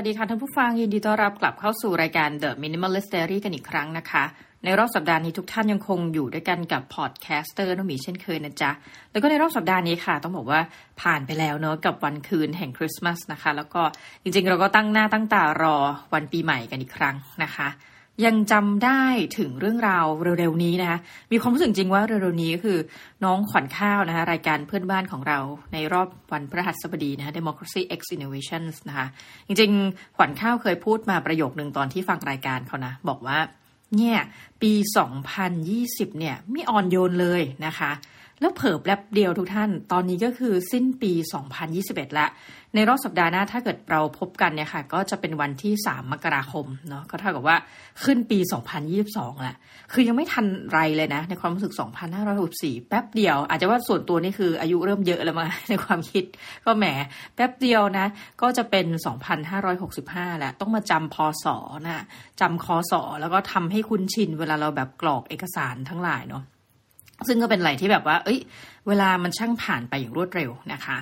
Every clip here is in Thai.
วัสดีค่ะท่านผู้ฟังยินดีต้อนรับกลับเข้าสู่รายการ The Minimalist Diary กันอีกครั้งนะคะ ในรอบสัปดาห์นี้ทุกท่านยังคงอยู่ด้วยกันกับ podcaster น้องหมีเช่นเคยนะจ๊ะ แล้วก็ในรอบสัปดาห์นี้ค่ะ ต้องบอกว่าผ่านไปแล้วเนอะกับวันคืนแห่งคริสต์มาสนะคะ แล้วก็จริงๆ เราก็ตั้งหน้าตั้งตารอวันปีใหม่กันอีกครั้งนะคะ ยังจำได้ถึงเรื่องราวเร็วๆนี้นะคะมีความรู้สึกจริงว่าเร็วๆนี้ก็คือน้องขวัญข้าวนะคะรายการเพื่อนบ้านของเราในรอบวันพฤหัสบดีนะคะ Democracy X Innovations นะคะจริงๆ ขวัญข้าวเคยพูดมาประโยคหนึ่งตอนที่ฟังรายการเขานะ บอกว่าเนี่ยปี 2020 เนี่ยไม่อ่อนโยนเลยนะคะ แล้วเผิบแลบเดียวทุกท่าน ตอนนี้ก็คือสิ้นปี 2021 ละ ในรอบสัปดาห์หน้าถ้าเกิดเราพบกันเนี่ยค่ะ ก็จะเป็นวันที่ 3 มกราคมเนาะก็เท่ากับว่าขึ้นปี 2022ละคือยังไม่ทันไรเลยนะ ในความรู้สึก 2564 แป๊บเดียว อาจจะว่าส่วนตัวนี่คืออายุเริ่มเยอะแล้วมาในความคิดก็แหมแป๊บเดียวนะ ก็จะเป็น 2565แล้วต้องมาจำพศนะจำคอสแล้วก็ทำให้คุ้นชินเวลาเราแบบกรอกเอกสารทั้งหลายเนาะซึ่งก็เป็นอะไรที่แบบว่า เอ้ย เวลามันช่างผ่านไปอย่างรวดเร็วนะคะ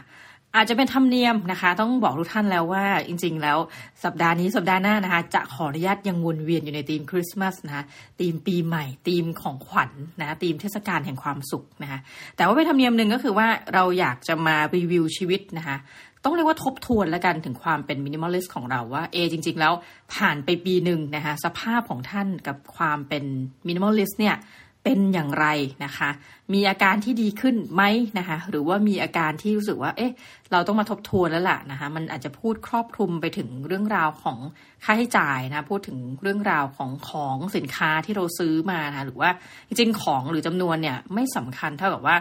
อาจจะเป็นธรรมเนียมนะคะ ต้องบอกทุกท่านแล้วว่าจริง ๆ แล้วสัปดาห์นี้สัปดาห์หน้านะคะ จะขออนุญาตยังวนเวียนอยู่ในธีมคริสต์มาสนะคะธีมปีใหม่ธีมของขวัญนนะธีมเทศกาลแห่งความสุขนะคะแต่ว่าเป็นธรรมเนียมหนึ่งก็คือว่าเราอยากจะมารีวิวชีวิตนะคะต้องเรียกว่าทบทวนแล้วกันถึงความเป็น minimalist ของเราว่าเอจริง ๆ แล้วผ่านไปปีหนึ่งนะคะสภาพของท่านกับความเป็น minimalist เนี่ย เป็นอย่างไรนะคะ มีอาการที่ดีขึ้นไหมนะคะ หรือว่ามีอาการที่รู้สึกว่า เอ๊ะ เราต้องมาทบทวนแล้วล่ะนะคะ มันอาจจะพูดครอบคลุมไปถึงเรื่องราวของค่าใช้จ่ายนะ พูดถึงเรื่องราวของของสินค้าที่เราซื้อมานะ หรือว่าจริงๆของหรือจำนวนเนี่ยไม่สำคัญเท่ากับว่า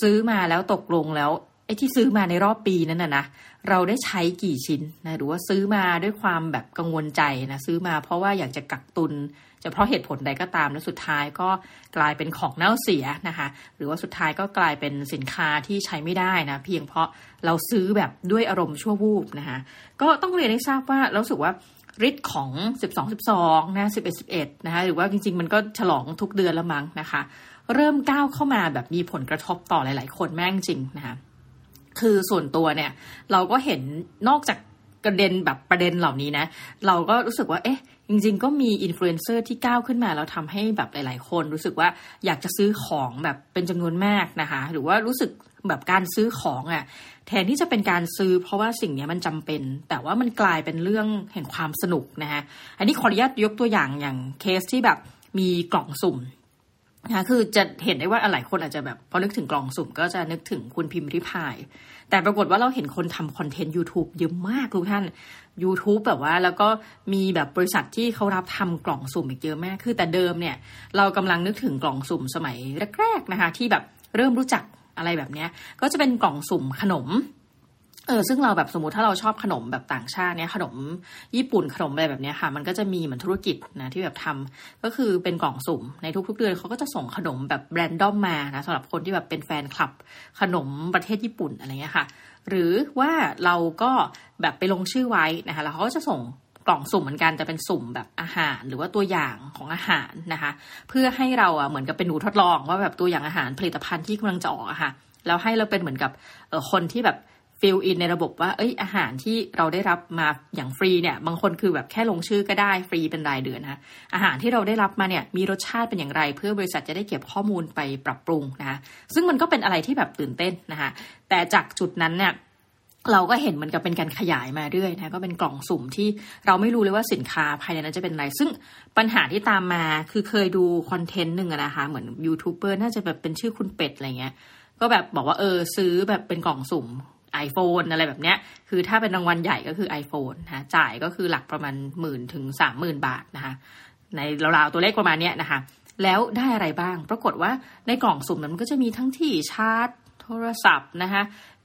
ซื้อมาแล้วตกลงแล้วไอ้ที่ซื้อมาในรอบปีนั้นนะนะเราได้ใช้กี่ชิ้นนะหรือว่าซื้อมาด้วยความแบบกังวลใจนะซื้อมาเพราะว่าอยากจะกักตุน จะเพราะเหตุผลใดก็ตามแล้วสุดท้ายก็กลายเป็นของเน่าเสียนะคะ หรือว่าสุดท้ายก็กลายเป็นสินค้าที่ใช้ไม่ได้นะเพียงเพราะเราซื้อแบบด้วยอารมณ์ชั่ววูบนะคะก็ต้องเรียนให้ทราบว่าเราสึกว่าฤทธิ์ของ 12 12 นะ 11 11 นะคะ หรือว่าจริง ๆ มันก็ฉลองทุกเดือนละมั้งนะคะ เริ่มก้าวเข้ามาแบบมีผลกระทบต่อหลาย ๆ คนแม่งจริงนะคะ คือส่วนตัวเนี่ย เราก็เห็นนอกจาก กระเด็นแบบประเด็นเหล่านี้นะ เราก็รู้สึกว่าเอ๊ะจริงๆ ก็มีอินฟลูเอนเซอร์ที่ก้าวขึ้นมาแล้วทำให้แบบหลาย ๆ คนรู้สึกว่าอยากจะซื้อของแบบเป็นจำนวนมากนะคะ หรือว่ารู้สึกแบบการซื้อของอะ่ะแทนที่จะเป็นการซื้อเพราะว่าสิ่งนี้มันจำเป็น แต่ว่ามันกลายเป็นเรื่องแห่งความสนุกนะคะอันนี้ขออนุญาตยกตัวอย่างอย่างเคสที่แบบมีกล่องสุ่มนะคะคือจะเห็นได้ว่าหลายคนอาจจะแบบพอนึกถึงกล่องสุ่มก็จะนึกถึงคุณพิมพ์ริพาย แต่ปรากฏว่าเราเห็นคนทำคอนเทนต์ YouTube เยอะมากทุกท่าน YouTube แบบว่าแล้วก็มีแบบบริษัทที่เขารับทำกล่องสุ่มอีกเยอะมาก คือแต่เดิมเนี่ย เรากำลังนึกถึงกล่องสุ่มสมัยแรกๆนะคะ ที่แบบเริ่มรู้จักอะไรแบบนี้ก็จะเป็นกล่องสุ่มขนม เออซึ่งเราแบบสมมติถ้าเราชอบขนมแบบต่างชาติเนี่ยขนมญี่ปุ่นขนมอะไรแบบเนี้ยค่ะ มันก็จะมีเหมือนธุรกิจนะที่แบบทำก็คือเป็นกล่องสุ่มในทุกๆเดือนเขาก็จะส่งขนมแบบแบรนดอมมานะสำหรับคนที่แบบเป็นแฟนคลับขนมประเทศญี่ปุ่นอะไรเงี้ยค่ะ หรือว่าเราก็แบบไปลงชื่อไว้นะคะแล้วเขาก็จะส่งกล่องสุ่มเหมือนกันแต่เป็นสุ่มแบบอาหารหรือว่าตัวอย่างของอาหารนะคะ เพื่อให้เราอะเหมือนกับเป็นหนูทดลองว่าแบบตัวอย่างอาหารผลิตภัณฑ์ที่กำลังจะออกอะค่ะแล้วให้เราเป็นเหมือนกับคนที่แบบ fill in ในระบบว่า เอ้ยอาหารที่เราได้รับมาอย่างฟรีเนี่ย บางคนคือแบบแค่ลงชื่อก็ได้ฟรีเป็นรายเดือนนะอาหารที่เราได้รับมาเนี่ยมีรสชาติเป็นอย่างไร เพื่อบริษัทจะได้เก็บข้อมูลไปปรับปรุงนะคะซึ่งมันก็เป็นอะไรที่แบบตื่นเต้นนะคะแต่จากจุดนั้นเนี่ยเราก็เห็นเหมือนกับเป็นการขยายมาเรื่อยนะก็เป็นกล่องสุ่มที่เราไม่รู้เลยว่าสินค้าภายในนั้นจะเป็นอะไร ซึ่งปัญหาที่ตามมาคือเคยดูคอนเทนต์หนึ่งนะคะเหมือนยูทูบเบอร์น่าจะแบบเป็นชื่อคุณเป็ดอะไรเงี้ยก็แบบบอกว่าเออซื้อแบบเป็นกล่องสุ่ม iPhone อะไรแบบเนี้ย คือถ้าเป็นรางวัลใหญ่ก็คือ iPhone นะจ่ายก็คือหลักประมาณหมื่นถึงสามหมื่นบาทนะคะในราวๆตัวเลขประมาณเนี้ยนะคะ แล้วได้อะไรบ้าง ปรากฏว่าในกล่องสุ่มนั้นมันก็จะมีทั้งที่ชาร์จ โทรศัพท์นะคะ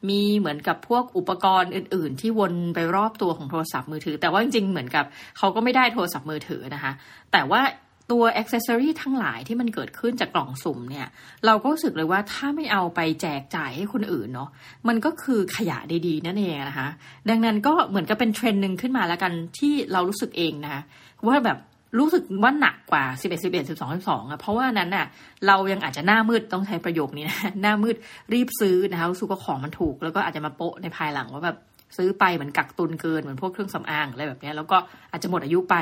มีเหมือนกับพวกอุปกรณ์อื่น ๆ ที่วนไปรอบตัวของโทรศัพท์มือถือ แต่ว่าจริงๆเหมือนกับเขาก็ไม่ได้โทรศัพท์มือถือนะคะ แต่ว่า ตัว accessory ทั้งหลายที่มันเกิดขึ้นจากกล่องสุ่มเนี่ย เราก็รู้สึกเลยว่าถ้าไม่เอาไปแจกจ่ายให้คนอื่นเนาะมันก็คือขยะดีๆ นั่นเองนะคะ ดังนั้นก็เหมือนกับเป็นเทรนด์หนึ่งขึ้นมาแล้วกันที่เรารู้สึกเองนะคะว่าแบบรู้สึกว่าหนักกว่า 11 11 12 12อะเพราะว่านั้นน่ะเรายังอาจจะหน้ามืดต้องใช้ประโยคนี้นะหน้ามืดรีบซื้อนะคะรู้สึกว่าของมันถูก แล้วก็อาจจะมาโปะในภายหลังว่าแบบ ซื้อไปเหมือนกักตุนเกินเหมือนพวกเครื่องสำอางอะไรแบบนี้แล้วก็อาจจะหมดอายุไป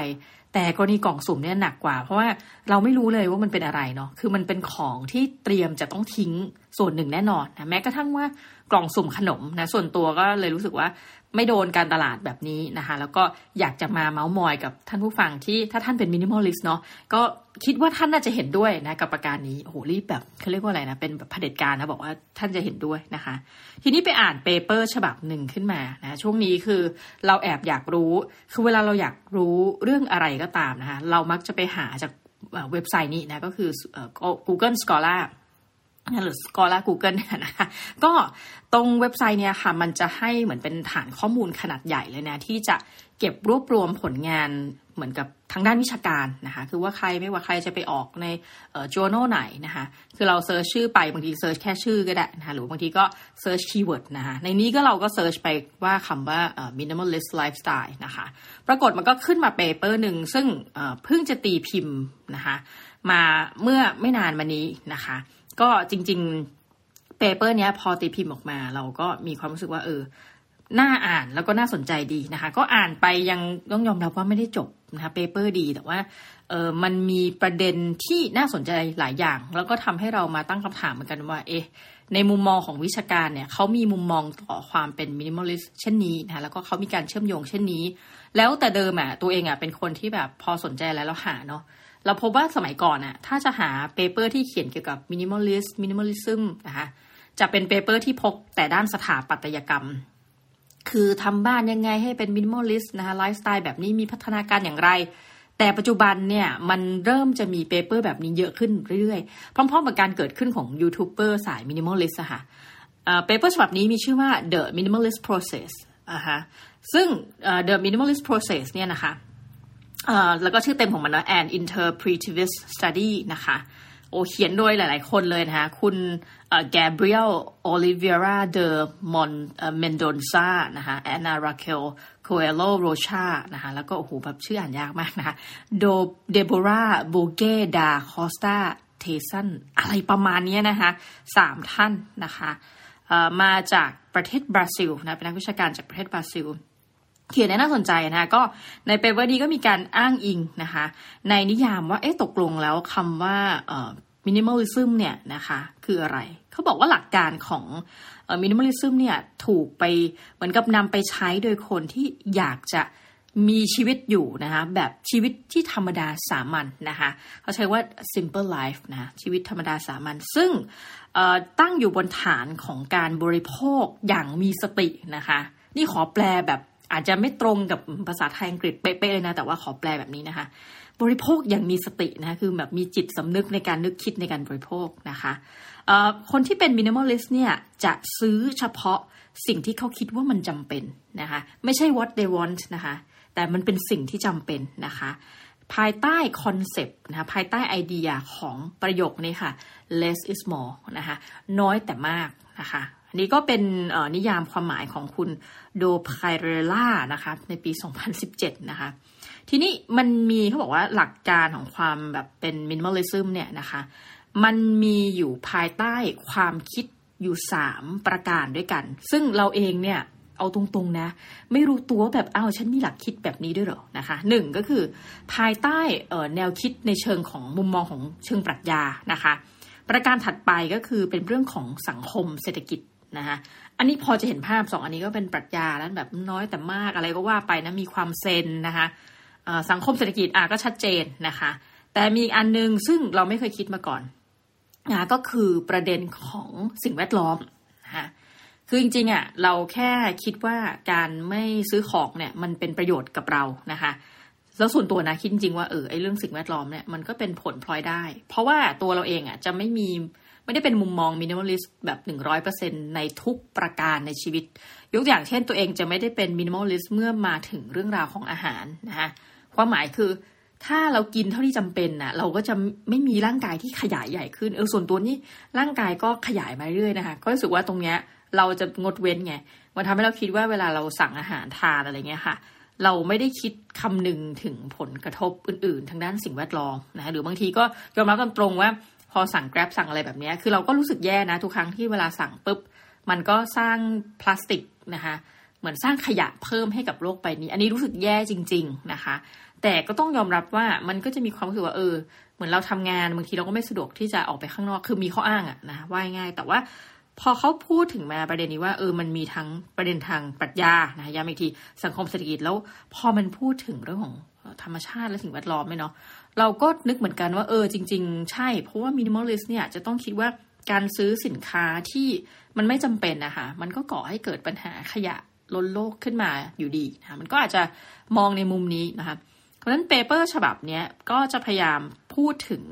แต่กรณีกล่องสุ่มเนี่ยหนักกว่า เพราะว่าเราไม่รู้เลยว่ามันเป็นอะไรเนาะคือมันเป็นของที่เตรียมจะต้องทิ้งส่วนหนึ่งแน่นอนนะแม้กระทั่งว่ากล่องสุ่มขนมนะส่วนตัวก็เลยรู้สึกว่าไม่โดนการตลาดแบบนี้นะคะ แล้วก็อยากจะมาเมาส์มอยกับท่านผู้ฟังที่ถ้าท่านเป็น minimalist เนาะก็ คิดว่าท่านน่าจะเห็นด้วยนะกับประการนี้โอ้โหรีบแบบเขาเรียกว่าอะไรนะเป็นแบบเผด็จการนะบอกว่าท่านจะเห็นด้วยนะคะ ทีนี้ไปอ่านเปเปอร์ฉบับหนึ่งขึ้นมานะช่วงนี้คือเราแอบอยากรู้ คือเวลาเราอยากรู้เรื่องอะไรก็ตามนะคะเรามักจะไปหาจากเว็บไซต์นี้นะก็คือ Google Scholar หรือ Scholar Google นะคะก็ตรงเว็บไซต์เนี่ยค่ะมันจะให้เหมือนเป็นฐานข้อมูลขนาดใหญ่เลยนะที่จะเก็บรวบรวมผลงานเหมือนกับ ทางด้านวิชาการนะคะ คือว่าใครไม่ว่าใครจะไปออกในเอ่อ journal ไหนนะคะ คือเรา search ชื่อไปบางที search แค่ชื่อก็ได้นะคะ หรือบางทีก็ search keyword นะคะในนี้ก็เราก็ search ไปว่าคำว่า minimalist lifestyle นะคะ ปรากฏมันก็ขึ้นมา paper หนึ่งซึ่งเพิ่งจะตีพิมพ์นะคะมาเมื่อไม่นานมานี้นะคะ ก็จริงๆ paper เนี้ยพอตีพิมพ์ออกมา เราก็มีความรู้สึกว่าเออน่าอ่านแล้วก็น่าสนใจดีนะคะ ก็อ่านไปยังต้องยอมรับว่าไม่ได้จบ นะคะ paper ดี แต่ว่าเออมันมีประเด็นที่น่าสนใจหลายอย่าง แล้วก็ทำให้เรามาตั้งคำถามเหมือนกันว่า เอ๊ะในมุมมองของวิชาการเนี่ยเขามีมุมมองต่อความเป็น minimalist เช่นนี้นะแล้วก็เขามีการเชื่อมโยงเช่นนี้ แล้วแต่เดิมอะตัวเองอะเป็นคนที่แบบพอสนใจแล้วเราหาเนาะเราพบว่าสมัยก่อนอะถ้าจะหา paper ที่เขียนเกี่ยวกับ minimalist minimalismนะคะจะเป็น paper ที่พวกแต่ด้านสถาปัตยกรรม คือทำบ้านยังไงให้เป็น minimalist นะคะไลฟ์สไตล์แบบนี้มีพัฒนาการอย่างไร แต่ปัจจุบันเนี่ยมันเริ่มจะมี paper แบบนี้เยอะขึ้นเรื่อยๆ พร้อมๆกับการเกิดขึ้นของยูทูบเบอร์สาย minimalist ค่ะ paper ฉบับนี้มีชื่อว่า The Minimalist Process อะฮะซึ่ง The Minimalist Process เนี่ยนะคะแล้วก็ชื่อเต็มของมันนะ an interpretivist study นะคะ โอเขียนโดยหลาย ๆ คนเลยนะคะคุณแกเบรียลโอลิเวียราเดอมอนเมนโดนซานะคะแอนนาราเคลโคเอโลโรชานะคะแล้วก็โอ้โหแบบชื่ออ่านยากมากนะคะโดเดโบราโบเกดาคอสตาเทสันอะไรประมาณนี้นะคะสามท่านนะคะมาจากประเทศบราซิลนะเป็นนักวิชาการจากประเทศบราซิล เขียนได้น่าสนใจนะคะก็ใน paper นี้ก็มีการอ้างอิงนะคะในนิยามว่าเอ๊ะตกลงแล้วคำว่า minimalism เนี่ยนะคะคืออะไร เขาบอกว่าหลักการของ minimalism เนี่ยถูกไปเหมือนกับนำไปใช้โดยคนที่อยากจะมีชีวิตอยู่นะคะแบบชีวิตที่ธรรมดาสามัญนนะคะเขาใช้ว่า simple life นะชีวิตธรรมดาสามัญซึ่งตั้งอยู่บนฐานของการบริโภคอย่างมีสตินะคะนี่ขอแปลแบบ อาจจะไม่ตรงกับภาษาไทยอังกฤษเป๊ะๆเลยนะ แต่ว่าขอแปลแบบนี้นะคะ บริโภคอย่างมีสตินะคะคือแบบมีจิตสำนึกในการนึกคิดในการบริโภคนะคะคนที่เป็น minimalist เนี่ยจะซื้อเฉพาะสิ่งที่เขาคิดว่ามันจำเป็นนะคะ ไม่ใช่ what they want นะคะ แต่มันเป็นสิ่งที่จำเป็นนะคะ ภายใต้คอนเซปต์นะคะภายใต้ไอเดียของประโยคนี้ค่ะ less is more นะคะ น้อยแต่มากนะคะ นนี้ก็เป็นนิยามความหมายของคุณโดไพเรล่านะคะในปี 2017 นะคะ ทีนี้มันมีเขาบอกว่าหลักการของความแบบเป็นมินิมอลิซึมเนี่ยนะคะ มันมีอยู่ภายใต้ความคิดอยู่3ประการด้วยกัน ซึ่งเราเองเนี่ยเอาตรงๆนะ ไม่รู้ตัวแบบอ้าวฉันมีหลักคิดแบบนี้ด้วยหรอนะคะหนึ่งก็คือภายใต้แนวคิดในเชิงของมุมมองของเชิงปรัชญานะคะ ประการถัดไปก็คือเป็นเรื่องของสังคมเศรษฐกิจ นะคะอันนี้พอจะเห็นภาพสองอันนี้ก็เป็นปรัชญาแล้วแบบน้อยแต่มากอะไรก็ว่าไปนะมีความเซนนะคะสังคมเศรษฐกิจอะก็ชัดเจนนะคะ แต่มีอันนึงซึ่งเราไม่เคยคิดมาก่อนนะก็คือประเด็นของสิ่งแวดล้อมนะคะคือจริงๆอะเราแค่คิดว่าการไม่ซื้อของเนี่ยมันเป็นประโยชน์กับเรานะคะแล้วส่วนตัวนะคิดจริงว่าเออไอเรื่องสิ่งแวดล้อมเนี่ยมันก็เป็นผลพลอยได้ เพราะว่าตัวเราเองอะจะไม่มี ไม่ได้เป็นมุมมอง minimalist แบบหนึ่งร้อยเปอร์เซ็นต์ในทุกประการในชีวิต ยกอย่างเช่นตัวเองจะไม่ได้เป็น minimalist เมื่อมาถึงเรื่องราวของอาหารนะคะความหมายคือถ้าเรากินเท่าที่จำเป็นนะเราก็จะไม่มีร่างกายที่ขยายใหญ่ขึ้นเออส่วนตัวนี้ร่างกายก็ขยายมาเรื่อยนะคะก็รู้สึกว่าตรงเนี้ยเราจะงดเว้นไงมันทำให้เราคิดว่าเวลาเราสั่งอาหารทานอะไรเงี้ยค่ะ เราไม่ได้คิดคำนึงถึงผลกระทบอื่น ๆ ทางด้านสิ่งแวดล้อมนะคะหรือบางทีก็ยอมรับตรงๆว่า พอสั่ง Grab สั่งอะไรแบบนี้คือเราก็รู้สึกแย่นะ ทุกครั้งที่เวลาสั่งปุ๊บ มันก็สร้างพลาสติกนะคะเหมือนสร้างขยะเพิ่มให้กับโลกใบนี้ อันนี้รู้สึกแย่จริง ๆนะคะ แต่ก็ต้องยอมรับว่ามันก็จะมีความรู้สึกว่าเออ เหมือนเราทำงานบางทีเราก็ไม่สะดวกที่จะออกไปข้างนอกคือมีข้ออ้างอะนะว่าง่ายแต่ว่าพอเขาพูดถึงมาประเด็นนี้ว่าเออมันมีทั้งประเด็นทางปรัชญานะย้ำอีกทีสังคมเศรษฐกิจแล้ว พอมันพูดถึงเรื่องของธรรมชาติและสิ่งแวดล้อมไหมเนาะ เราก็นึกเหมือนกันว่าเออจริง ๆ ใช่ เพราะว่า minimalist เนี่ยจะต้องคิดว่าการซื้อสินค้าที่มันไม่จำเป็นนะคะมันก็ก่อให้เกิดปัญหาขยะล้นโลกขึ้นมาอยู่ดีนะคะมันก็อาจจะมองในมุมนี้นะคะเพราะฉะนั้น paper ฉบับนี้ก็จะพยายามพูดถึง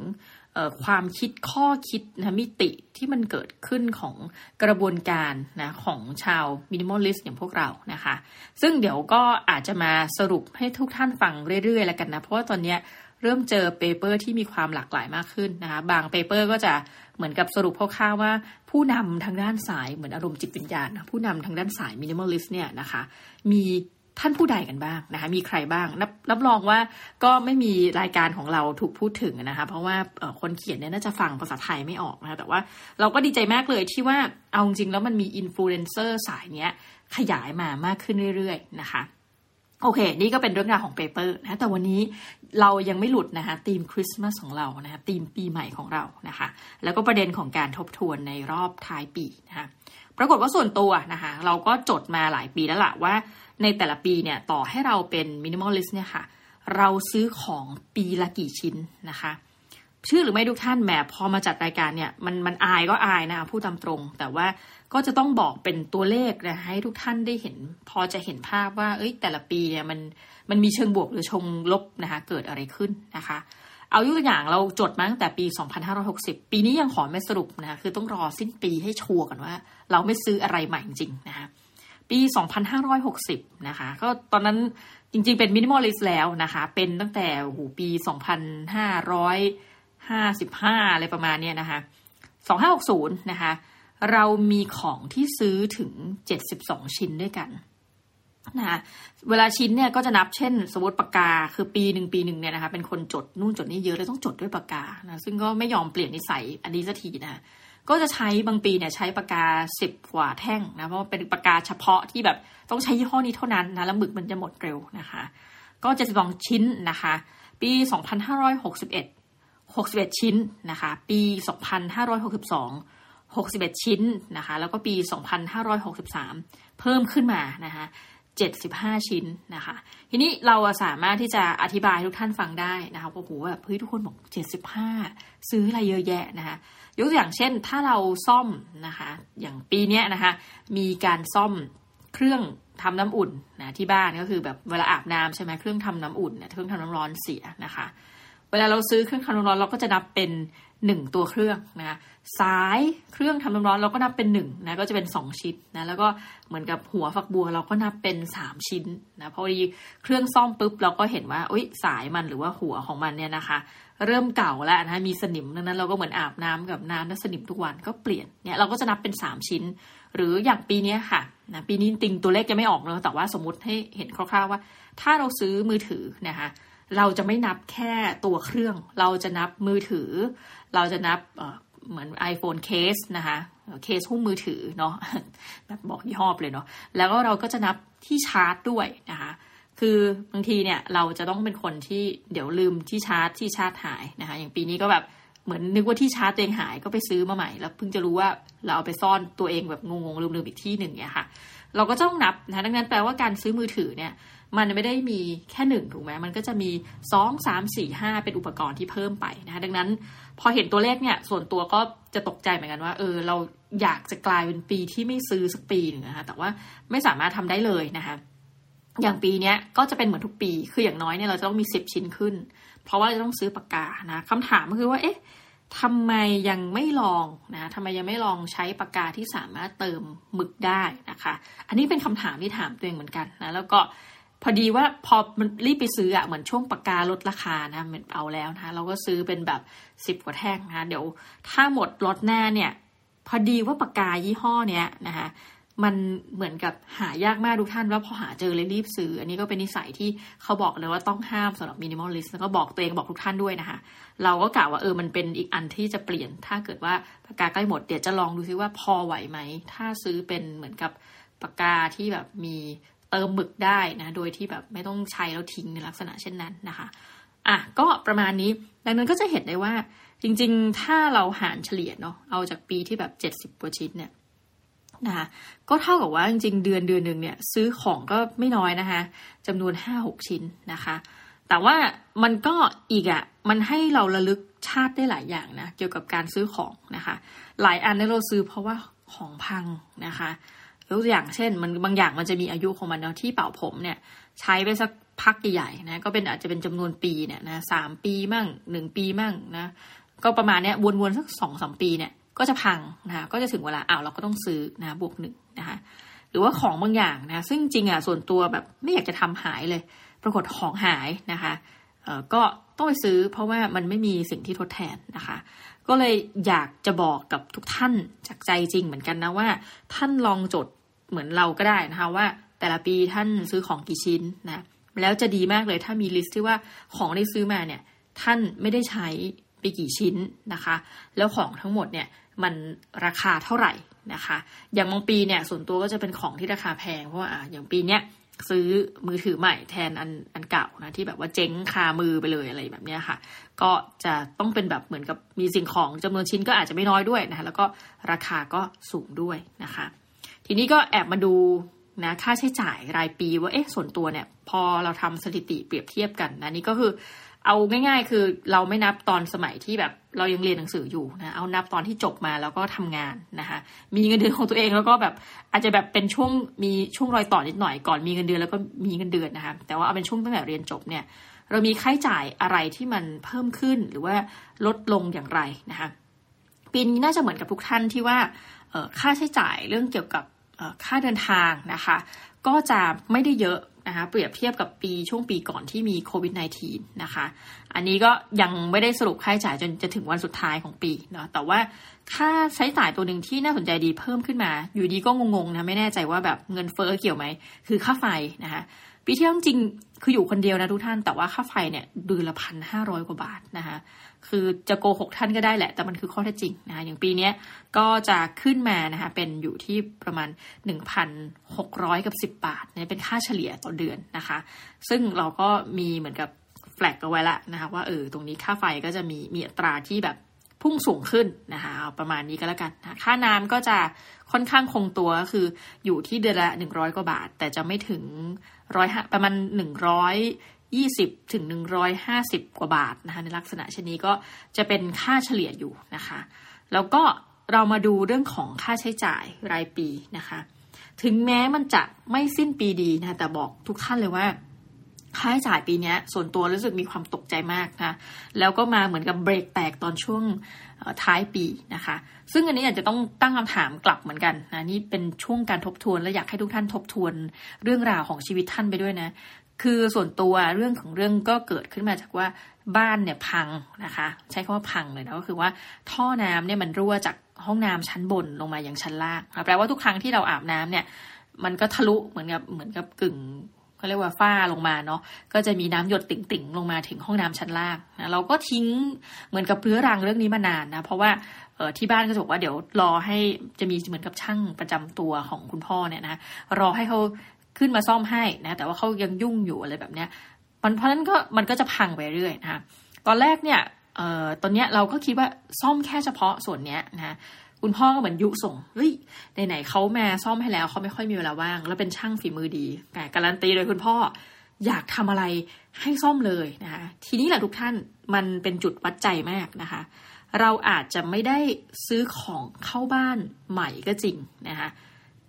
ความคิดข้อคิดนะมิติที่มันเกิดขึ้นของกระบวนการนะของชาว minimalist อย่างพวกเรานะคะ ซึ่งเดี๋ยวก็อาจจะมาสรุปให้ทุกท่านฟังเรื่อยๆ แล้วกันนะ เพราะว่าตอนนี้ เริ่มเจอ paper ที่มีความหลากหลายมากขึ้นนะคะบาง paper ก็จะเหมือนกับสรุปคร่าวๆว่า ผู้นำทางด้านสายเหมือนอารมณ์จิตวิญญาณผู้นำทางด้านสาย minimalist เนี่ยนะคะมีท่านผู้ใดกันบ้างนะคะมีใครบ้างรับรับรองว่าก็ไม่มีรายการของเราถูกพูดถึงนะคะเพราะว่าคนเขียนเนี่ยน่าจะฟังภาษาไทยไม่ออกนะคะแต่ว่าเราก็ดีใจมากเลยที่ว่าเอาจริงแล้วมันมีอินฟลูเอนเซอร์สายเนี้ยขยายมามากขึ้นเรื่อยๆนะคะ โอเค นี่ก็เป็นเรื่องราวของ paper นะแต่วันนี้เรายังไม่หลุดนะคะธีมคริสต์มาสของเรานะคะธีมปีใหม่ของเรานะคะ แล้วก็ประเด็นของการทบทวนในรอบท้ายปีนะคะปรากฏว่าส่วนตัวนะคะเราก็จดมาหลายปีแล้วล่ะว่า ในแต่ละปีเนี่ยต่อให้เราเป็น minimalist เนี่ยค่ะ เราซื้อของปีละกี่ชิ้นนะคะ เชื่อหรือไม่ทุกท่านแหมพอมาจัดรายการเนี่ยมันมันอายก็อายนะพูดตามตรง แต่ว่าก็จะต้องบอกเป็นตัวเลขนะให้ทุกท่านได้เห็น พอจะเห็นภาพว่า เอ้ย แต่ละปีเนี่ยมันมันมีเชิงบวกหรือเชิงลบนะคะ เกิดอะไรขึ้นนะคะ เอายกตัวอย่างเราจดมาตั้งแต่ปี 2560 ปีนี้ยังขอไม่สรุปนะคะคือต้องรอสิ้นปีให้ชัวร์กันว่า เราไม่ซื้ออะไรใหม่จริงๆนะคะปี 2560 นะคะ ก็ตอนนั้นจริงๆเป็นมินิมอลลิสแล้วนะคะ เป็นตั้งแต่หูปี 2555อะไรประมาณนี้นะคะ2560นย์นะคะ เรามีของที่ซื้อถึง72ชิ้นด้วยกันนะคะเวลาชิ้นเนี่ยก็จะนับเช่น สมมติปากกาคือปีหนึ่งปีหนึ่งเนี่ยนะคะเป็นคนจดนู่นจดนี่เยอะเลยต้องจดด้วยปากกานะซึ่งก็ไม่ยอมเปลี่ยนนิสัยอันนี้สักทีนะก็จะใช้บางปีเนี่ยใช้ปากกาสิบกว่าแท่งนะเพราะเป็นปากกาเฉพาะที่แบบต้องใช้ยี่ห้อนี้เท่านั้นนะแล้วหมึกมันจะหมดเร็วนะคะ ก็จะสองชิ้นนะคะ ปี 2561 61 ชิ้นนะคะ ปี 2562 61 ชิ้นนะคะ แล้วก็ปี 2563 เพิ่มขึ้นมานะคะ75 ชิ้นนะคะ ทีนี้เราสามารถที่จะอธิบายทุกท่านฟังได้นะคะโอ้โหแบบเฮ้ยทุกคนบอก 75 ซื้ออะไรเยอะแยะนะคะยกตัวอย่างเช่น ถ้าเราซ่อมนะคะ อย่างปีนี้นะคะ มีการซ่อมเครื่องทำน้ำอุ่นนะที่บ้านก็คือแบบเวลาอาบน้ำใช่ไหมเครื่องทำน้ำอุ่นเนี่ยเครื่องทำน้ำร้อนเสียนะคะ เวลาเราซื้อเครื่องทำน้ำร้อนเราก็จะนับเป็นหนึ่งตัวเครื่องนะคะสายเครื่องทำน้ำร้อนเราก็นับเป็นหนึ่งนะก็จะเป็นสองชิ้นนะแล้วก็เหมือนกับหัวฝักบัวเราก็นับเป็นสามชิ้นนะพอดีเครื่องซ่อมปุ๊บเราก็เห็นว่าอุ้ยสายมันหรือว่าหัวของมันเนี่ยนะคะ เริ่มเก่าแล้วนะมีสนิมดังนั้นเราก็เหมือนอาบน้ำกับน้ำแล้วสนิมทุกวันก็เปลี่ยนเนี่ยเราก็จะนับเป็นสามชิ้น หรืออย่างปีนี้ค่ะนะปีนี้ติงตัวเลขยังไม่ออกเลยแต่ว่าสมมติให้เห็นคร่าวๆว่า ถ้าเราซื้อมือถือนะคะ เราจะไม่นับแค่ตัวเครื่อง เราจะนับมือถือ เราจะนับเหมือน iPhone case นะคะเคสหุ้มมือถือเนาะแบบบอกยี่ห้อเลยเนาะแล้วก็เราก็จะนับที่ชาร์จด้วยนะคะคือบางทีเนี่ยเราจะต้องเป็นคนที่เดี๋ยวลืมที่ชาร์จที่ชาร์จหายนะคะอย่างปีนี้ก็แบบ เหมือนนึกว่าที่ชาร์จตัวเองหายก็ไปซื้อมาใหม่ แล้วเพิ่งจะรู้ว่าเราเอาไปซ่อนตัวเองแบบงงๆลืมๆอีกที่หนึ่งเนี่ยค่ะ เราก็ต้องนับนะดังนั้นแปลว่าการซื้อมือถือเนี่ยมันไม่ได้มีแค่หนึ่งถูกไหมมันก็จะมีสองสามสี่ห้าเป็นอุปกรณ์ที่เพิ่มไปนะคะดังนั้นพอเห็นตัวเลขเนี่ย ส่วนตัวก็จะตกใจเหมือนกันว่า เออ เราอยากจะกลายเป็นปีที่ไม่ซื้อสักปีหนึ่งนะคะแต่ว่าไม่สามารถทำได้เลยนะคะอย่างปีนี้ก็จะเป็นเหมือนทุกปี คืออย่างน้อยเนี่ยเราจะต้องมีสิบชิ้นขึ้น เพราะว่าจะต้องซื้อปากกานะคำถามก็คือว่าเอ๊ะทำไมยังไม่ลองนะทำไมยังไม่ลองใช้ปากกาที่สามารถเติมหมึกได้นะคะ อันนี้เป็นคำถามที่ถามตัวเองเหมือนกันนะแล้วก็พอดีว่าพอมันรีบไปซื้ออะเหมือนช่วงปากกาลดราคานะมันเอาแล้วนะเราก็ซื้อเป็นแบบสิบกว่าแท่งนะเดี๋ยวถ้าหมดล็อตหน้าเนี่ย พอดีว่าปากกายี่ห้อเนี้ยนะคะ มันเหมือนกับหายากมากทุกท่านว่าพอหาเจอเลยรีบซื้อ อันนี้ก็เป็นนิสัยที่เขาบอกเลยว่าต้องห้ามสำหรับ minimalist แล้วก็บอกตัวเองบอกทุกท่านด้วยนะคะ เราก็กล่าวว่าเออมันเป็นอีกอันที่จะเปลี่ยน ถ้าเกิดว่าปากกาใกล้หมด เดี๋ยวจะลองดูซิว่าพอไหวไหม ถ้าซื้อเป็นเหมือนกับปากกาที่แบบมีเติมหมึกได้นะ โดยที่แบบไม่ต้องใช้แล้วทิ้งในลักษณะเช่นนั้นนะคะ อะก็ประมาณนี้ ดังนั้นก็จะเห็นได้ว่าจริง ๆ ถ้าเราหารเฉลี่ยเนาะเอาจากปีที่แบบเจ็ดสิบกว่าชิ้นเนี่ย นะคะก็เท่ากับว่าจริงๆเดือนเดือนหนึ่งเนี่ยซื้อของก็ไม่น้อยนะคะจำนวนห้าหกชิ้นนะคะ แต่ว่ามันก็อีกอะ่ะมันให้เราระลึกชาติได้หลายอย่างนะเกี่ยวกับการซื้อของนะคะ หลายอันเนี่ยเราซื้อเพราะว่าของพังนะคะยกตัวอย่างเช่น มันบางอย่างมันจะมีอายุของมันเนาะที่เป่าผมเนี่ย ใช้ไปสักพักใหญ่ๆนะก็เป็นอาจจะเป็นจำนวนปีเนี่ยนะสามปีมั่งหนึ่งปีมั่งนะก็ประมาณเนี้ยวนๆสักสองสามปีเนี่ย ก็จะพังนะคะก็จะถึงเวลาอ้าวเราก็ต้องซื้อนะบวกหนึ่งนะคะหรือว่าของบางอย่างนะซึ่งจริงอะส่วนตัวแบบไม่อยากจะทำหายเลย ปรากฏของหายนะคะเอ่อก็ต้องไปซื้อ เพราะว่ามันไม่มีสิ่งที่ทดแทนนะคะ ก็เลยอยากจะบอกกับทุกท่านจากใจจริงเหมือนกันนะว่า ท่านลองจดเหมือนเราก็ได้นะคะว่า แต่ละปีท่านซื้อของกี่ชิ้นนะแล้วจะดีมากเลยถ้ามีลิสต์ที่ว่าของที่ซื้อมาเนี่ยท่านไม่ได้ใช้ไปกี่ชิ้นนะคะ แล้วของทั้งหมดเนี่ย มันราคาเท่าไหร่นะคะ อย่างบางปีเนี่ยส่วนตัวก็จะเป็นของที่ราคาแพงเพราะว่าอย่างปีเนี้ยซื้อมือถือใหม่แทนอันอันเก่านะที่แบบว่าเจ๊งคามือไปเลยอะไรแบบนี้ค่ะ ก็จะต้องเป็นแบบเหมือนกับมีสิ่งของจำนวนชิ้นก็อาจจะไม่น้อยด้วยนะคะแล้วก็ราคาก็สูงด้วยนะคะ ทีนี้ก็แอบมาดูนะค่าใช้จ่ายรายปีว่าเอ๊ะส่วนตัวเนี่ยพอเราทำสถิติเปรียบเทียบกันนะนี่ก็คือ เอาง่าย ๆ คือเราไม่นับตอนสมัยที่แบบเรายังเรียนหนังสืออยู่นะเอานับตอนที่จบมาแล้วก็ทำงานนะคะ มีเงินเดือนของตัวเองแล้วก็แบบอาจจะแบบเป็นช่วงมีช่วงรอยต่อนิดหน่อยก่อนมีเงินเดือนแล้วก็มีเงินเดือนนะคะแต่ว่าเอาเป็นช่วงตั้งแต่เรียนจบเนี่ยเรามีค่าใช้จ่ายอะไรที่มันเพิ่มขึ้นหรือว่าลดลงอย่างไรนะคะปีนี้น่าจะเหมือนกับทุกท่านที่ว่าค่าใช้จ่ายเรื่องเกี่ยวกับค่าเดินทางนะคะ ก็จะไม่ได้เยอะ นะคะเปรียบเทียบกับปีช่วงปีก่อนที่มีโควิด -19 นะคะ อันนี้ก็ยังไม่ได้สรุปค่าใช้จ่ายจนจะถึงวันสุดท้ายของปีเนาะแต่ว่าค่าใช้จ่ายตัวหนึ่งที่น่าสนใจดีเพิ่มขึ้นมา อยู่ดีก็งงๆนะไม่แน่ใจว่าแบบเงินเฟ้อเกี่ยวไหมคือค่าไฟนะคะ ปีที่แล้วจริงคืออยู่คนเดียวนะทุกท่านแต่ว่าค่าไฟเนี่ยเดือนละพันห้าร้อยกว่าบาทนะคะคือจะโกหกท่านก็ได้แหละ แต่มันคือข้อเท็จจริงนะคะอย่างปีนี้ก็จะขึ้นมานะคะเป็นอยู่ที่ประมาณ 1,600 กับ 10 บาทนี่เป็นค่าเฉลี่ยต่อเดือนนะคะ ซึ่งเราก็มีเหมือนกับแฟลกเอาไว้ละนะคะว่าเออตรงนี้ค่าไฟก็จะมีมีอัตราที่แบบ พุ่งสูงขึ้นนะคะประมาณนี้ก็แล้วกันนะค่าน้ำก็จะค่อนข้างคงตัวก็คืออยู่ที่เดือนละ 100 กว่าบาท แต่จะไม่ถึงร้อยประมาณ 120 ถึง 150 กว่าบาทนะคะในลักษณะเช่นนี้ก็จะเป็นค่าเฉลี่ยอยู่นะคะ แล้วก็เรามาดูเรื่องของค่าใช้จ่ายรายปีนะคะ ถึงแม้มันจะไม่สิ้นปีดีนะแต่บอกทุกท่านเลยว่า ค่าใช้จ่ายปีนี้ส่วนตัวรู้สึกมีความตกใจมากนะแล้วก็มาเหมือนกับเบรกแตกตอนช่วงท้ายปีนะคะ ซึ่งอันนี้อาจจะต้องตั้งคำถามกลับเหมือนกันนะนี่เป็นช่วงการทบทวนและอยากให้ทุกท่านทบทวนเรื่องราวของชีวิตท่านไปด้วยนะ คือส่วนตัวเรื่องของเรื่องก็เกิดขึ้นมาจากว่าบ้านเนี่ยพังนะคะ ใช้คำว่าพังเลยนะก็คือว่าท่อน้ำเนี่ยมันรั่วจากห้องน้ำชั้นบนลงมาอย่างชั้นล่างแปลว่าทุกครั้งที่เราอาบน้ำเนี่ย มันก็ทะลุเหมือนกับเหมือนกับกึ่ง เขาเรียกว่าฝ้าลงมาเนาะก็จะมีน้ำหยดติ่งๆ ลงมาถึงห้องน้ำชั้นล่างนะเราก็ทิ้งเหมือนกับเรื้อรังเรื่องนี้มานานนะเพราะว่าที่บ้านก็จะบอกว่าเดี๋ยวรอให้จะมีเหมือนกับช่างประจำตัวของคุณพ่อเนี่ยนะรอให้เขาขึ้นมาซ่อมให้นะแต่ว่าเขายังยุ่งอยู่อะไรแบบเนี้ยมันเพราะนั้นก็มันก็จะพังไปเรื่อยนะคะตอนแรกเนี่ยออตอนเนี้ยเราก็คิดว่าซ่อมแค่เฉพาะส่วนเนี้ยนะ คุณพ่อก็เหมือนยุส่งเฮ้ยไหนๆเขามาซ่อมให้แล้วเขาไม่ค่อยมีเวลาว่าง แล้วเป็นช่างฝีมือดีแต่การันตีโดยคุณพ่ออยากทำอะไรให้ซ่อมเลยนะคะทีนี้แหละทุกท่านมันเป็นจุดวัดใจมากนะคะ เราอาจจะไม่ได้ซื้อของเข้าบ้านใหม่ก็จริงนะคะ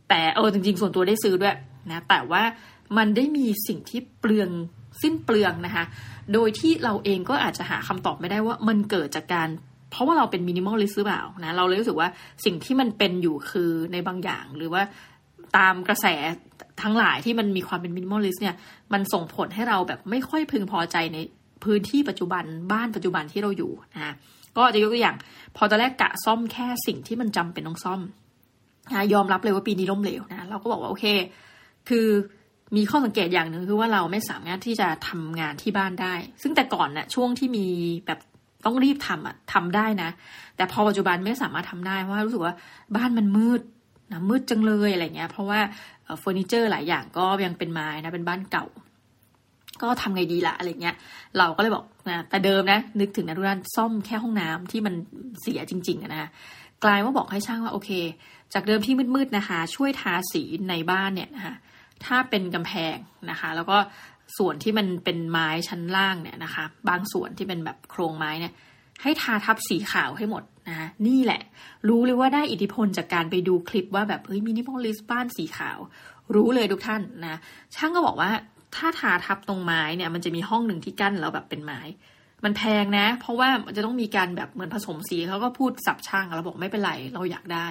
แต่เออจริง ๆ ส่วนตัวได้ซื้อด้วยนะแต่ว่ามันได้มีสิ่งที่เปลืองสิ้นเปลืองนะคะ โดยที่เราเองก็อาจจะหาคำตอบไม่ได้ว่ามันเกิดจากการ เพราะว่าเราเป็นมินิมอลลิสหรือเปล่านะเราเลยรู้สึกว่าสิ่งที่มันเป็นอยู่คือในบางอย่างหรือว่าตามกระแสทั้งหลายที่มันมีความเป็นมินิมอลลิสเนี่ยมันส่งผลให้เราแบบไม่ค่อยพึงพอใจในพื้นที่ปัจจุบันบ้านปัจจุบันที่เราอยู่นะก็จะยกตัวอย่าง พอตอนแรกกะซ่อมแค่สิ่งที่มันจำเป็นต้องซ่อมนะยอมรับเลยว่าปีนี้ล้มเหลวนะเราก็บอกว่าโอเค คือมีข้อสังเกตอย่างหนึ่งคือว่าเราไม่สามารถที่จะทำงานที่บ้านได้ ซึ่งแต่ก่อนนะ่ะช่วงที่มีแบบ ต้องรีบทำอะทำได้นะ แต่พอปัจจุบันไม่สามารถทำได้เพราะว่ารู้สึกว่าบ้านมันมืดนะมืดจังเลยอะไรเงี้ย เพราะว่าเฟอร์นิเจอร์หลายอย่างก็ยังเป็นไม้นะเป็นบ้านเก่า ก็ทำไงดีละอะไรเงี้ย เราก็เลยบอกนะแต่เดิมนะ นึกถึงนะทุกท่านซ่อมแค่ห้องน้ำที่มันเสียจริง ๆนะกลายว่าบอกให้ช่างว่าโอเค จากเดิมที่มืดๆนะคะ ช่วยทาสีในบ้านเนี่ยนะคะถ้าเป็นกำแพงนะคะ แล้วก็ ส่วนที่มันเป็นไม้ชั้นล่างเนี่ยนะคะ บางส่วนที่เป็นแบบโครงไม้เนี่ย ให้ทาทับสีขาวให้หมดนะนี่แหละ รู้เลยว่าได้อิทธิพลจากการไปดูคลิปว่าแบบเฮ้ยมินิมอลลิสบ้านสีขาว รู้เลยทุกท่านนะช่างก็บอกว่าถ้าทาทับตรงไม้เนี่ย มันจะมีห้องหนึ่งที่กั้นแล้วแบบเป็นไม้ มันแพงนะ เพราะว่ามันจะต้องมีการแบบเหมือนผสมสีเขาก็พูดสับช่างแล้วบอกไม่เป็นไรเราอยากได้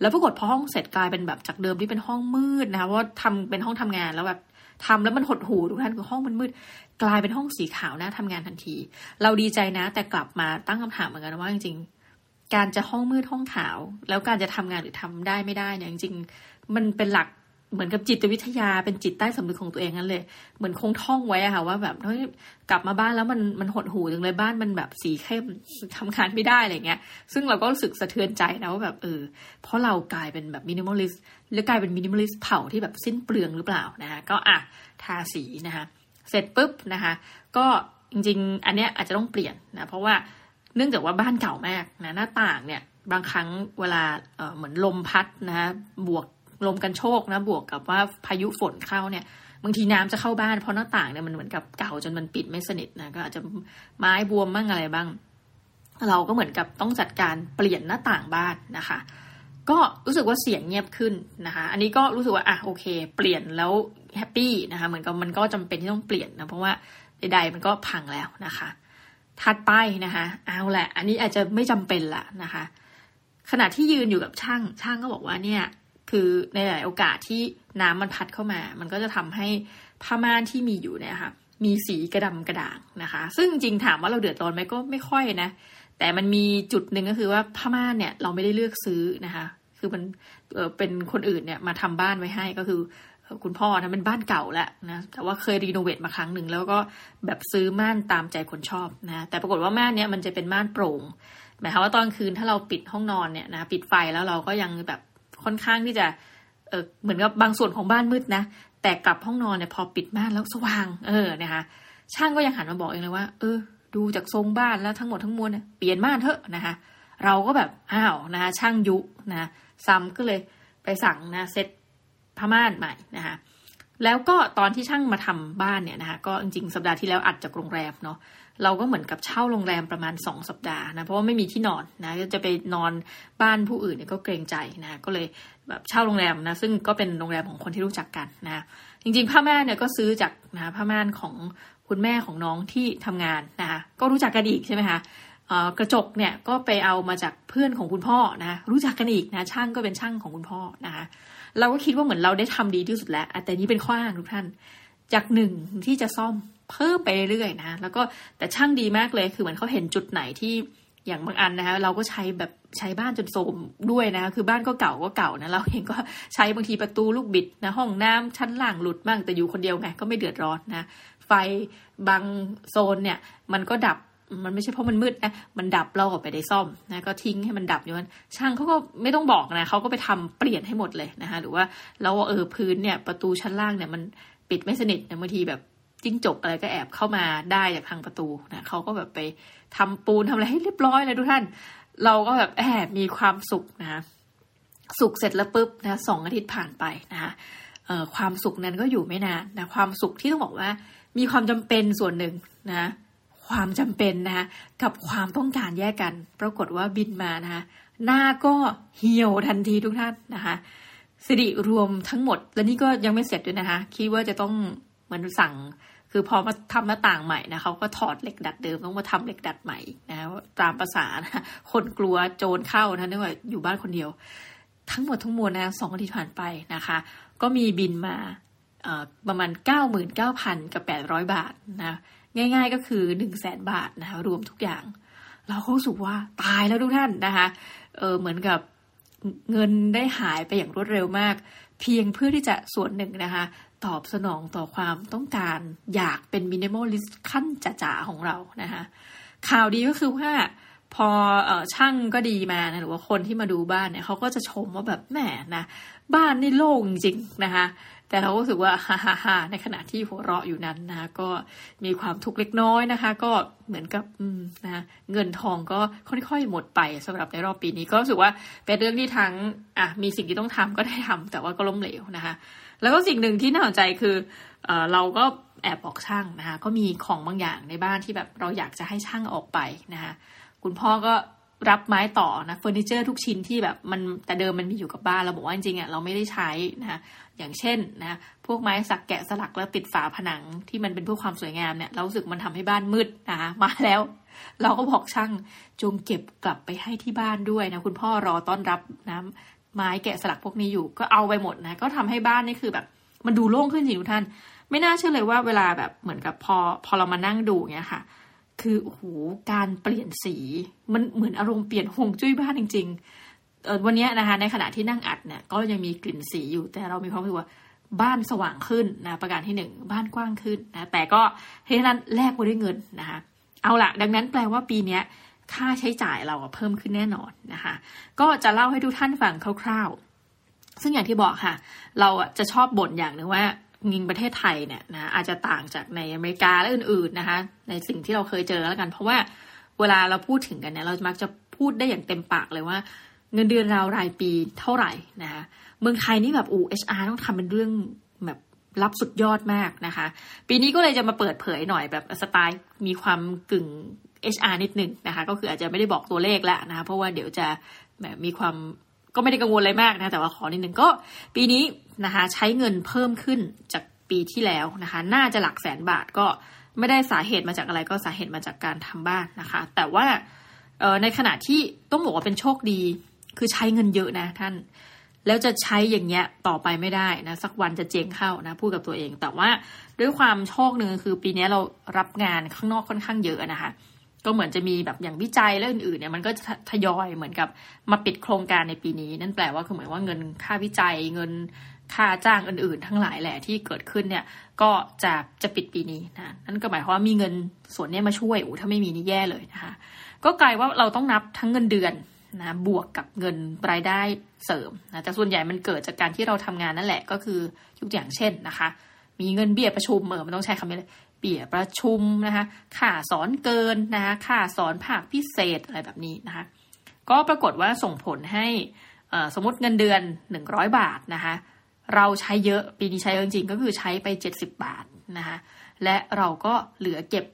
แล้วปรากฏพอห้องเสร็จกลายเป็นแบบจากเดิมที่เป็นห้องมืดนะเพราะทำเป็นห้องทำงานแล้วแบบ ทำแล้วมันหดหูทุกท่านคือห้องมันมืด กลายเป็นห้องสีขาวนะทำงานทันที เราดีใจนะ แต่กลับมาตั้งคำถามเหมือนกันว่าจริงๆ การจะห้องมืดห้องขาว แล้วการจะทำงานหรือทำได้ไม่ได้เนี่ยจริงๆ มันเป็นหลัก เหมือนกับจิตวิทยาเป็นจิตใต้สำนึกของตัวเองนั่นเลย เหมือนคงท่องไว้อะค่ะ ว่าแบบเฮ้ยกลับมาบ้านแล้วมันมันหดหูจังเลยบ้านมันแบบสีเข้มทำงานไม่ได้อะไรเงี้ย ซึ่งเราก็รู้สึกสะเทือนใจนะว่าแบบเออเพราะเรากลายเป็นแบบ minimalist หรือกลายเป็น minimalist เผาที่แบบสิ้นเปลืองหรือเปล่านะคะก็อะทาสีนะคะเสร็จปุ๊บนะคะ ก็จริง ๆ อันเนี้ยอาจจะต้องเปลี่ยนนะเพราะว่าเนื่องจากว่าบ้านเก่ามากนะหน้าต่างเนี่ยบางครั้งเวลาเเหมือนลมพัดนะบวก ลมกันโชกนะบวกกับว่าพายุฝนเข้าเนี่ยบางทีน้ำจะเข้าบ้านเพราะหน้าต่างเนี่ยมันเหมือนกับเก่าจนมันปิดไม่สนิทนะก็อาจจะไม้บวมบ้างอะไรบ้าง เราก็เหมือนกับต้องจัดการเปลี่ยนหน้าต่างบ้านนะคะ ก็รู้สึกว่าเสียงเงียบขึ้นนะคะ อันนี้ก็รู้สึกว่าอะโอเค เปลี่ยนแล้วแฮปปี้นะคะเหมือนกับมันก็จำเป็นที่ต้องเปลี่ยนนะเพราะว่าใดๆมันก็พังแล้วนะคะถัดไปนะคะเอาแหละ อันนี้อาจจะไม่จำเป็นละนะคะ ขณะที่ยืนอยู่กับช่างช่างก็บอกว่าเนี่ย คือในหลายโอกาสที่น้ำมันพัดเข้ามา มันก็จะทำให้ผ้าม่านที่มีอยู่เนี่ยค่ะมีสีกระดำกระด่างนะคะ ซึ่งจริงถามว่าเราเดือดร้อนไหมก็ไม่ค่อยนะ แต่มันมีจุดหนึ่งก็คือว่าผ้าม่านเนี่ยเราไม่ได้เลือกซื้อนะคะ คือมันเเป็นคนอื่นเนี่ยมาทำบ้านไว้ให้ก็คือคุณพ่อนะเป็นบ้านเก่าแล้วนะแต่ว่าเคยรีโนเวทมาครั้งหนึ่งแล้วก็แบบซื้อม่านตามใจคนชอบนะแต่ปรากฏว่าม่านเนี้ยมันจะเป็นม่านโปร่งหมายความว่าตอนคืนถ้าเราปิดห้องนอนเนี่ยนะปิดไฟแล้วเราก็ยังแบบ ค่อนข้างที่จะเออเหมือนกับบางส่วนของบ้านมืดนะ แต่กลับห้องนอนเนี่ยพอปิดม่านแล้วสว่าง เออนะคะช่างก็ยังหันมาบอกเองเลยว่า เออ ดูจากทรงบ้านแล้วทั้งหมดทั้งมวลเนี่ยเปลี่ยนม่านเถอะนะคะเราก็แบบอ้าวนะคะช่างยุนะซ้ำก็เลยไปสั่งนะเซ็ตผ้าม่านใหม่นะคะแล้วก็ตอนที่ช่างมาทำบ้านเนี่ยนะคะก็จริงๆสัปดาห์ที่แล้วอัดจากโรงแรมเนาะ เราก็เหมือนกับเช่าโรงแรมประมาณสองสัปดาห์นะเพราะว่าไม่มีที่นอนนะจะไปนอนบ้านผู้อื่นเนี่ยก็เกรงใจนะก็เลยแบบเช่าโรงแรมนะซึ่งก็เป็นโรงแรมของคนที่รู้จักกันนะจริงๆผ้าม่านเนี่ยก็ซื้อจากนะผ้าม่านของคุณแม่ของน้องที่ทำงานนะคะก็รู้จักกันอีกใช่ไหมคะกระจกเนี่ยก็ไปเอามาจากเพื่อนของคุณพ่อนะรู้จักกันอีกนะช่างก็เป็นช่างของคุณพ่อนะคะเราก็คิดว่าเหมือนเราได้ทำดีที่สุดแล้ว แต่นี้เป็นข้ออ้างทุกท่าน จากหนึ่งที่จะซ่อม เพิ่มไปเรื่อยๆนะแล้วก็แต่ช่างดีมากเลยคือเหมือนเขาเห็นจุดไหนที่อย่างบางอันนะคะเราก็ใช้แบบใช้บ้านจนโทมด้วยนะ คือบ้านก็เก่าก็เก่านะเราเองก็ใช้บางทีประตูลูกบิดนะห้องน้ำชั้นล่างหลุดบ้างแต่อยู่คนเดียวไงก็ไม่เดือดร้อนนะไฟบางโซนเนี่ย มันก็ดับมันไม่ใช่เพราะมันมืดนะ มันดับเราก็ไปได้ซ่อมนะก็ทิ้งให้มันดับอยู่นั้นช่างเขาก็ไม่ต้องบอกนะเขาก็ไปทำเปลี่ยนให้หมดเลยนะคะหรือว่าเราเออพื้นเนี่ยประตูชั้นล่างเนี่ยมันปิดไม่สนิทนะบางทีแบบ จิ้งจกอะไรก็แอบเข้ามาได้จากทางประตูนะเขาก็แบบไปทำปูนทำอะไรให้เรียบร้อยเลยทุกท่าน เราก็แบบแอบมีความสุขนะสุขเสร็จแล้วปุ๊บนะสองอาทิตย์ผ่านไปนะคะความสุขนั้นก็อยู่ไม่นานนะความสุขที่ต้องบอกว่า มีความจำเป็นส่วนหนึ่งนะความจำเป็นนะกับความต้องการแยกกัน ปรากฏว่าบินมานะคะหน้าก็เหี่ยวทันทีทุกท่านนะคะสิริรวมทั้งหมด และนี่ก็ยังไม่เสร็จด้วยนะคะคิดว่าจะต้อง มือนสั่งคือพอมาทำหน้าต่างใหม่นะเขาก็ถอดเหล็กดัดเดิมต้องมาทำเหล็กดัดใหม่นะตามภาษานะคนกลัวโจรเข้านะเนื่องจากอยู่บ้านคนเดียว ทั้งหมดทั้งมวลนะสองอาทิตย์ผ่านไปนะคะ ก็มีบินมาประมาณเก้าหมื่นเก้าพันกับแปดร้อยบาทนะง่ายๆก็คือหนึ่งแสนบาทนะคะรวมทุกอย่าง เราก็รู้สึกว่าตายแล้วทุกท่านนะคะเออเหมือนกับเงินได้หายไปอย่างรวดเร็วมาก เพียงเพื่อที่จะส่วนหนึ่งนะคะ ตอบสนองต่อความต้องการอยากเป็น minimalist ขั้นจ๋าๆของเรานะคะข่าวดีก็คือว่าพออช่างก็ดีมานะหรือว่าคนที่มาดูบ้านเนี่ยเขาก็จะชมว่าแบบแหมนะบ้านนี่โล่งจริงนะคะแต่เราก็รู้สึกว่าฮ่าฮ่าฮ่าในขณะที่หัวเราะอยู่นั้นนะก็มีความทุกข์เล็กน้อยนะคะ ก็เหมือนกับอืมนะเงินทองก็ค่อยๆหมดไปสำหรับในรอบปีนี้ก็รู้สึกว่าเป็นเรื่องที่ทั้งอะมีสิ่งที่ต้องทำก็ได้ทำแต่ว่าก็ล้มเหลวนะคะ แล้วก็สิ่งหนึ่งที่น่าสนใจคือเออเราก็แอบบอกช่างนะคะก็มีของบางอย่างในบ้านที่แบบเราอยากจะให้ช่างออกไปนะคะคุณพ่อก็รับไม้ต่อนะเฟอร์นิเจอร์ทุกชิ้นที่แบบมันแต่เดิมมันมีอยู่กับบ้านเราบอกว่าจริงๆอะเราไม่ได้ใช้นะอย่างเช่นนะพวกไม้สักแกะสลักแล้วติดฝาผนังที่มันเป็นเพื่อความสวยงามเนี่ยเราสึกมันทำให้บ้านมืดนะคะมาแล้ว เราก็บอกช่างจงเก็บกลับไปให้ที่บ้านด้วยนะคุณพ่อรอต้อนรับนะ ไม้แกะสลักพวกนี้อยู่ ก็เอาไปหมดนะ ก็ทำให้บ้านนี่คือแบบ มันดูโล่งขึ้นจริงทุกท่าน ไม่น่าเชื่อเลยว่าเวลาแบบเหมือนกับพอพอเรามานั่งดูเนี่ยค่ะ คือโอ้โหการเปลี่ยนสี มันเหมือนอารมณ์เปลี่ยนหงจุ้ยบ้านจริงๆเออวันนี้นะคะ ในขณะที่นั่งอัดเนี่ย ก็ยังมีกลิ่นสีอยู่ แต่เรามีความรู้สึกว่าบ้านสว่างขึ้นนะประการที่หนึ่งบ้านกว้างขึ้นนะแต่ก็เท่นั้นแลกมาด้วยเงินนะคะเอาละดังนั้นแปลว่าปีนี้ ค่าใช้จ่ายเราเพิ่มขึ้นแน่นอนนะคะ ก็จะเล่าให้ทุกท่านฟังคร่าวๆ ซึ่งอย่างที่บอกค่ะ เราจะชอบบ่นอย่างหนึ่งว่างิงประเทศไทยเนี่ยนะอาจจะต่างจากในอเมริกาและอื่นๆนะคะ ในสิ่งที่เราเคยเจอแล้วกัน เพราะว่าเวลาเราพูดถึงกันเนี่ยเรามักจะพูดได้อย่างเต็มปากเลยว่า เงินเดือนเรารายปีเท่าไหร่นะคะเมืองไทยนี่แบบอูเอชอาร์ต้องทำเป็นเรื่องแบบรับสุดยอดมากนะคะ ปีนี้ก็เลยจะมาเปิดเผยหน่อยแบบสไตล์มีความกึ่ง HR นิดหนึ่งนะคะก็คืออาจจะไม่ได้บอกตัวเลขแล้วนะคะเพราะว่าเดี๋ยวจะมีความก็ไม่ได้กังวลอะไรมากนะแต่ว่าขอนิดนึงก็ปีนี้นะคะใช้เงินเพิ่มขึ้นจากปีที่แล้วนะคะน่าจะหลักแสนบาทก็ไม่ได้สาเหตุมาจากอะไรก็สาเหตุมาจากการทำบ้านนะคะ แต่ว่าในขณะที่ต้องบอกว่าเป็นโชคดี คือใช้เงินเยอะนะท่าน แล้วจะใช้อย่างเงี้ยต่อไปไม่ได้นะสักวันจะเจงเข้านะพูดกับตัวเอง แต่ว่าด้วยความโชคหนึ่งคือปีนี้เรารับงานข้างนอกค่อนข้างเยอะนะคะ ก็เหมือนจะมีแบบอย่างวิจัยและอื่นๆเนี่ยมันก็ทยอยเหมือนกับมาปิดโครงการในปีนี้ นั่นแปลว่าคือเหมือนว่าเงินค่าวิจัยเงินค่าจ้างอื่นๆ ทั้งหลายแหละที่เกิดขึ้นเนี่ย ก็จะจะปิดปีนี้นะนั่นก็หมายความว่ามีเงินส่วนนี้มาช่วยอู้ถ้าไม่มีนี่แย่เลยนะคะก็กลายว่าเราต้องนับทั้งเงินเดือนนะบวกกับเงินรายได้เสริมนะแต่ส่วนใหญ่มันเกิดจากการที่เราทำงานนั่นแหละก็คือยกอย่างเช่นนะคะ มีเงินเบี้ยประชุมเออมันต้องใช้คำนี้เลย เบี้ยประชุมนะคะค่าสอนเกินนะคะค่าสอนภาคพิเศษอะไรแบบนี้นะคะก็ปรากฏว่าส่งผลให้สมมติเงินเดือนหนึ่งร้อยบาทนะคะเราใช้เยอะปีนี้ใช้จริงก็คือใช้ไปเจ็ดสิบบาทนะคะและเราก็เหลือเก็บ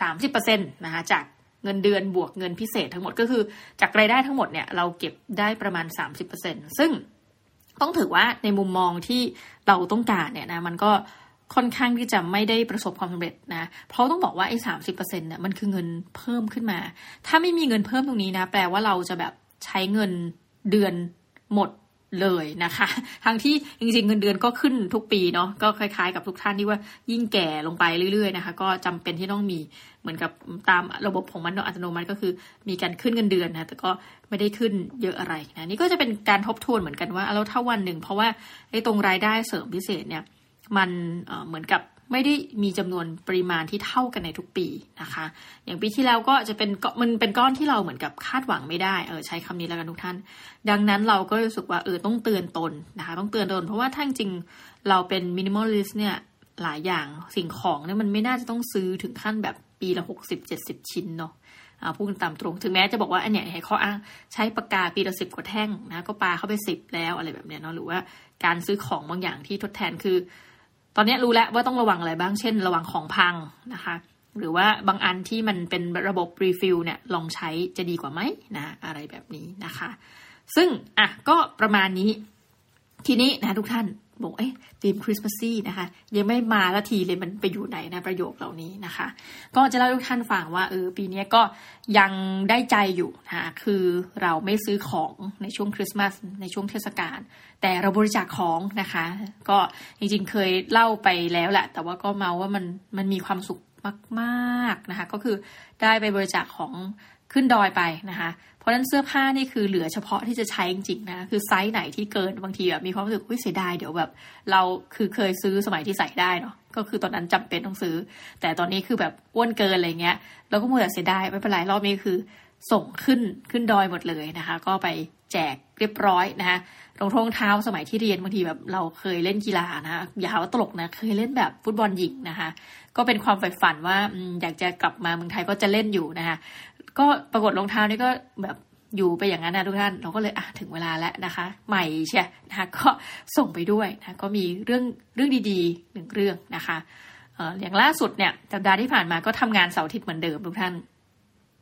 สามสิบเปอร์เซ็นต์นะคะจากเงินเดือนบวกเงินพิเศษทั้งหมดก็คือจากรายได้ทั้งหมดเนี่ยเราเก็บได้ประมาณสามสิบเปอร์เซ็นซึ่งต้องถือว่าในมุมมองที่เราต้องการเนี่ยนะมันก็ ค่อนข้างที่จะไม่ได้ประสบความสำเร็จนะ เพราะต้องบอกว่าไอ้สามสิบเปอร์เซ็นต์เนี่ยมันคือเงินเพิ่มขึ้นมา ถ้าไม่มีเงินเพิ่มตรงนี้นะ แปลว่าเราจะแบบใช้เงินเดือนหมดเลยนะคะ ทั้งที่จริงๆเงินเดือนก็ขึ้นทุกปีเนาะ ก็คล้ายๆกับทุกท่านที่ว่ายิ่งแก่ลงไปเรื่อยๆนะคะ ก็จำเป็นที่ต้องมีเหมือนกับตามระบบของมันอัตโนมัติก็คือมีการขึ้นเงินเดือนนะ แต่ก็ไม่ได้ขึ้นเยอะอะไรนะ นี่ก็จะเป็นการทบทวนเหมือนกันว่าแล้วถ้าวันหนึ่ง เพราะว่าไอ้ตรงรายได้เสริมพิเศษเนี่ย มันเหมือนกับไม่ได้มีจำนวนปริมาณที่เท่ากันในทุกปีนะคะ อย่างปีที่แล้วก็จะเป็นมันเป็นก้อนที่เราเหมือนกับคาดหวังไม่ได้เออใช้คำนี้แล้วกันทุกท่าน ดังนั้นเราก็รู้สึกว่าเออต้องเตือนตนนะคะ ต้องเตือนตน เพราะว่าถ้าจริงเราเป็น minimalist เนี่ยหลายอย่างสิ่งของเนี่ยมันไม่น่าจะต้องซื้อถึงขั้นแบบปีละหกสิบเจ็ดสิบชิ้นเนาะพูดตามตรง ถึงแม้จะบอกว่าอันเนี้ยให้ข้ออ้างใช้ปากกาปีละสิบกว่าแท่งนะก็ปาเข้าไปสิบแล้วอะไรแบบเนี้ยเนาะหรือว่าการซื้อของบางอย่างที่ทดแทนคือ ตอนนี้รู้แล้วว่าต้องระวังอะไรบ้าง เช่น ระวังของพังนะคะ หรือว่าบางอันที่มันเป็นระบบ refill เนี่ยลองใช้จะดีกว่าไหมนะอะไรแบบนี้นะคะ ซึ่งอะก็ประมาณนี้ ทีนี้นะทุกท่านบอกเอ๊ะธีม Christmassy นะคะ ยังไม่มาสักทีเลยมันไปอยู่ไหนนะประโยคเหล่านี้นะคะ ก็จะเล่าทุกท่านฟังว่าเออปีนี้ก็ยังได้ใจอยู่นะคะคือเราไม่ซื้อของในช่วงคริสต์มาสในช่วงเทศกาลแต่เราบริจาคของนะคะ ก็จริงๆเคยเล่าไปแล้วแหละ แต่ว่าก็เมาว่ามันมันมีความสุขมาก ๆนะคะ ก็คือได้ไปบริจาคของขึ้นดอยไปนะคะ ราะนั้นเสื้อผ้านี่คือเหลือเฉพาะที่จะใช้จริงๆนะคือไซส์ไหนที่เกินบางทีแบบมีความรู้สึกอุ้ยเสียดายเดี๋ยวแบบ เราคือเคยซื้อสมัยที่ใส่ได้เนาะก็คือตอนนั้นจำเป็นต้องซื้อ แต่ตอนนี้คือแบบอ้วนเกินอะไรเงี้ยเราก็มัวแต่เสียดายไม่เป็นไรรอบนี้คือส่งขึ้นขึ้นดอยหมดเลยนะคะ ก็ไปแจกเรียบร้อยนะคะรองเท้าสมัยที่เรียนบางทีแบบเราเคยเล่นกีฬานะคะอย่าหาว่าตลกนะเคยเล่นแบบฟุตบอลหญิงนะคะ ก็เป็นความใฝ่ฝันว่าอยากจะกลับมาเมืองไทยก็จะเล่นอยู่นะคะ ก็ปรากฏรองเท้านี่ก็แบบอยู่ไปอย่างนั้นนะทุกท่าน เราก็เลยอะถึงเวลาแล้วนะคะ ใหม่ใช่นะคะก็ส่งไปด้วยนะก็มีเรื่องเรื่องดีๆหนึ่งเรื่องนะคะอย่างล่าสุดเนี่ยสัปดาห์ที่ผ่านมาก็ทำงานเสาร์อาทิตย์เหมือนเดิมทุกท่าน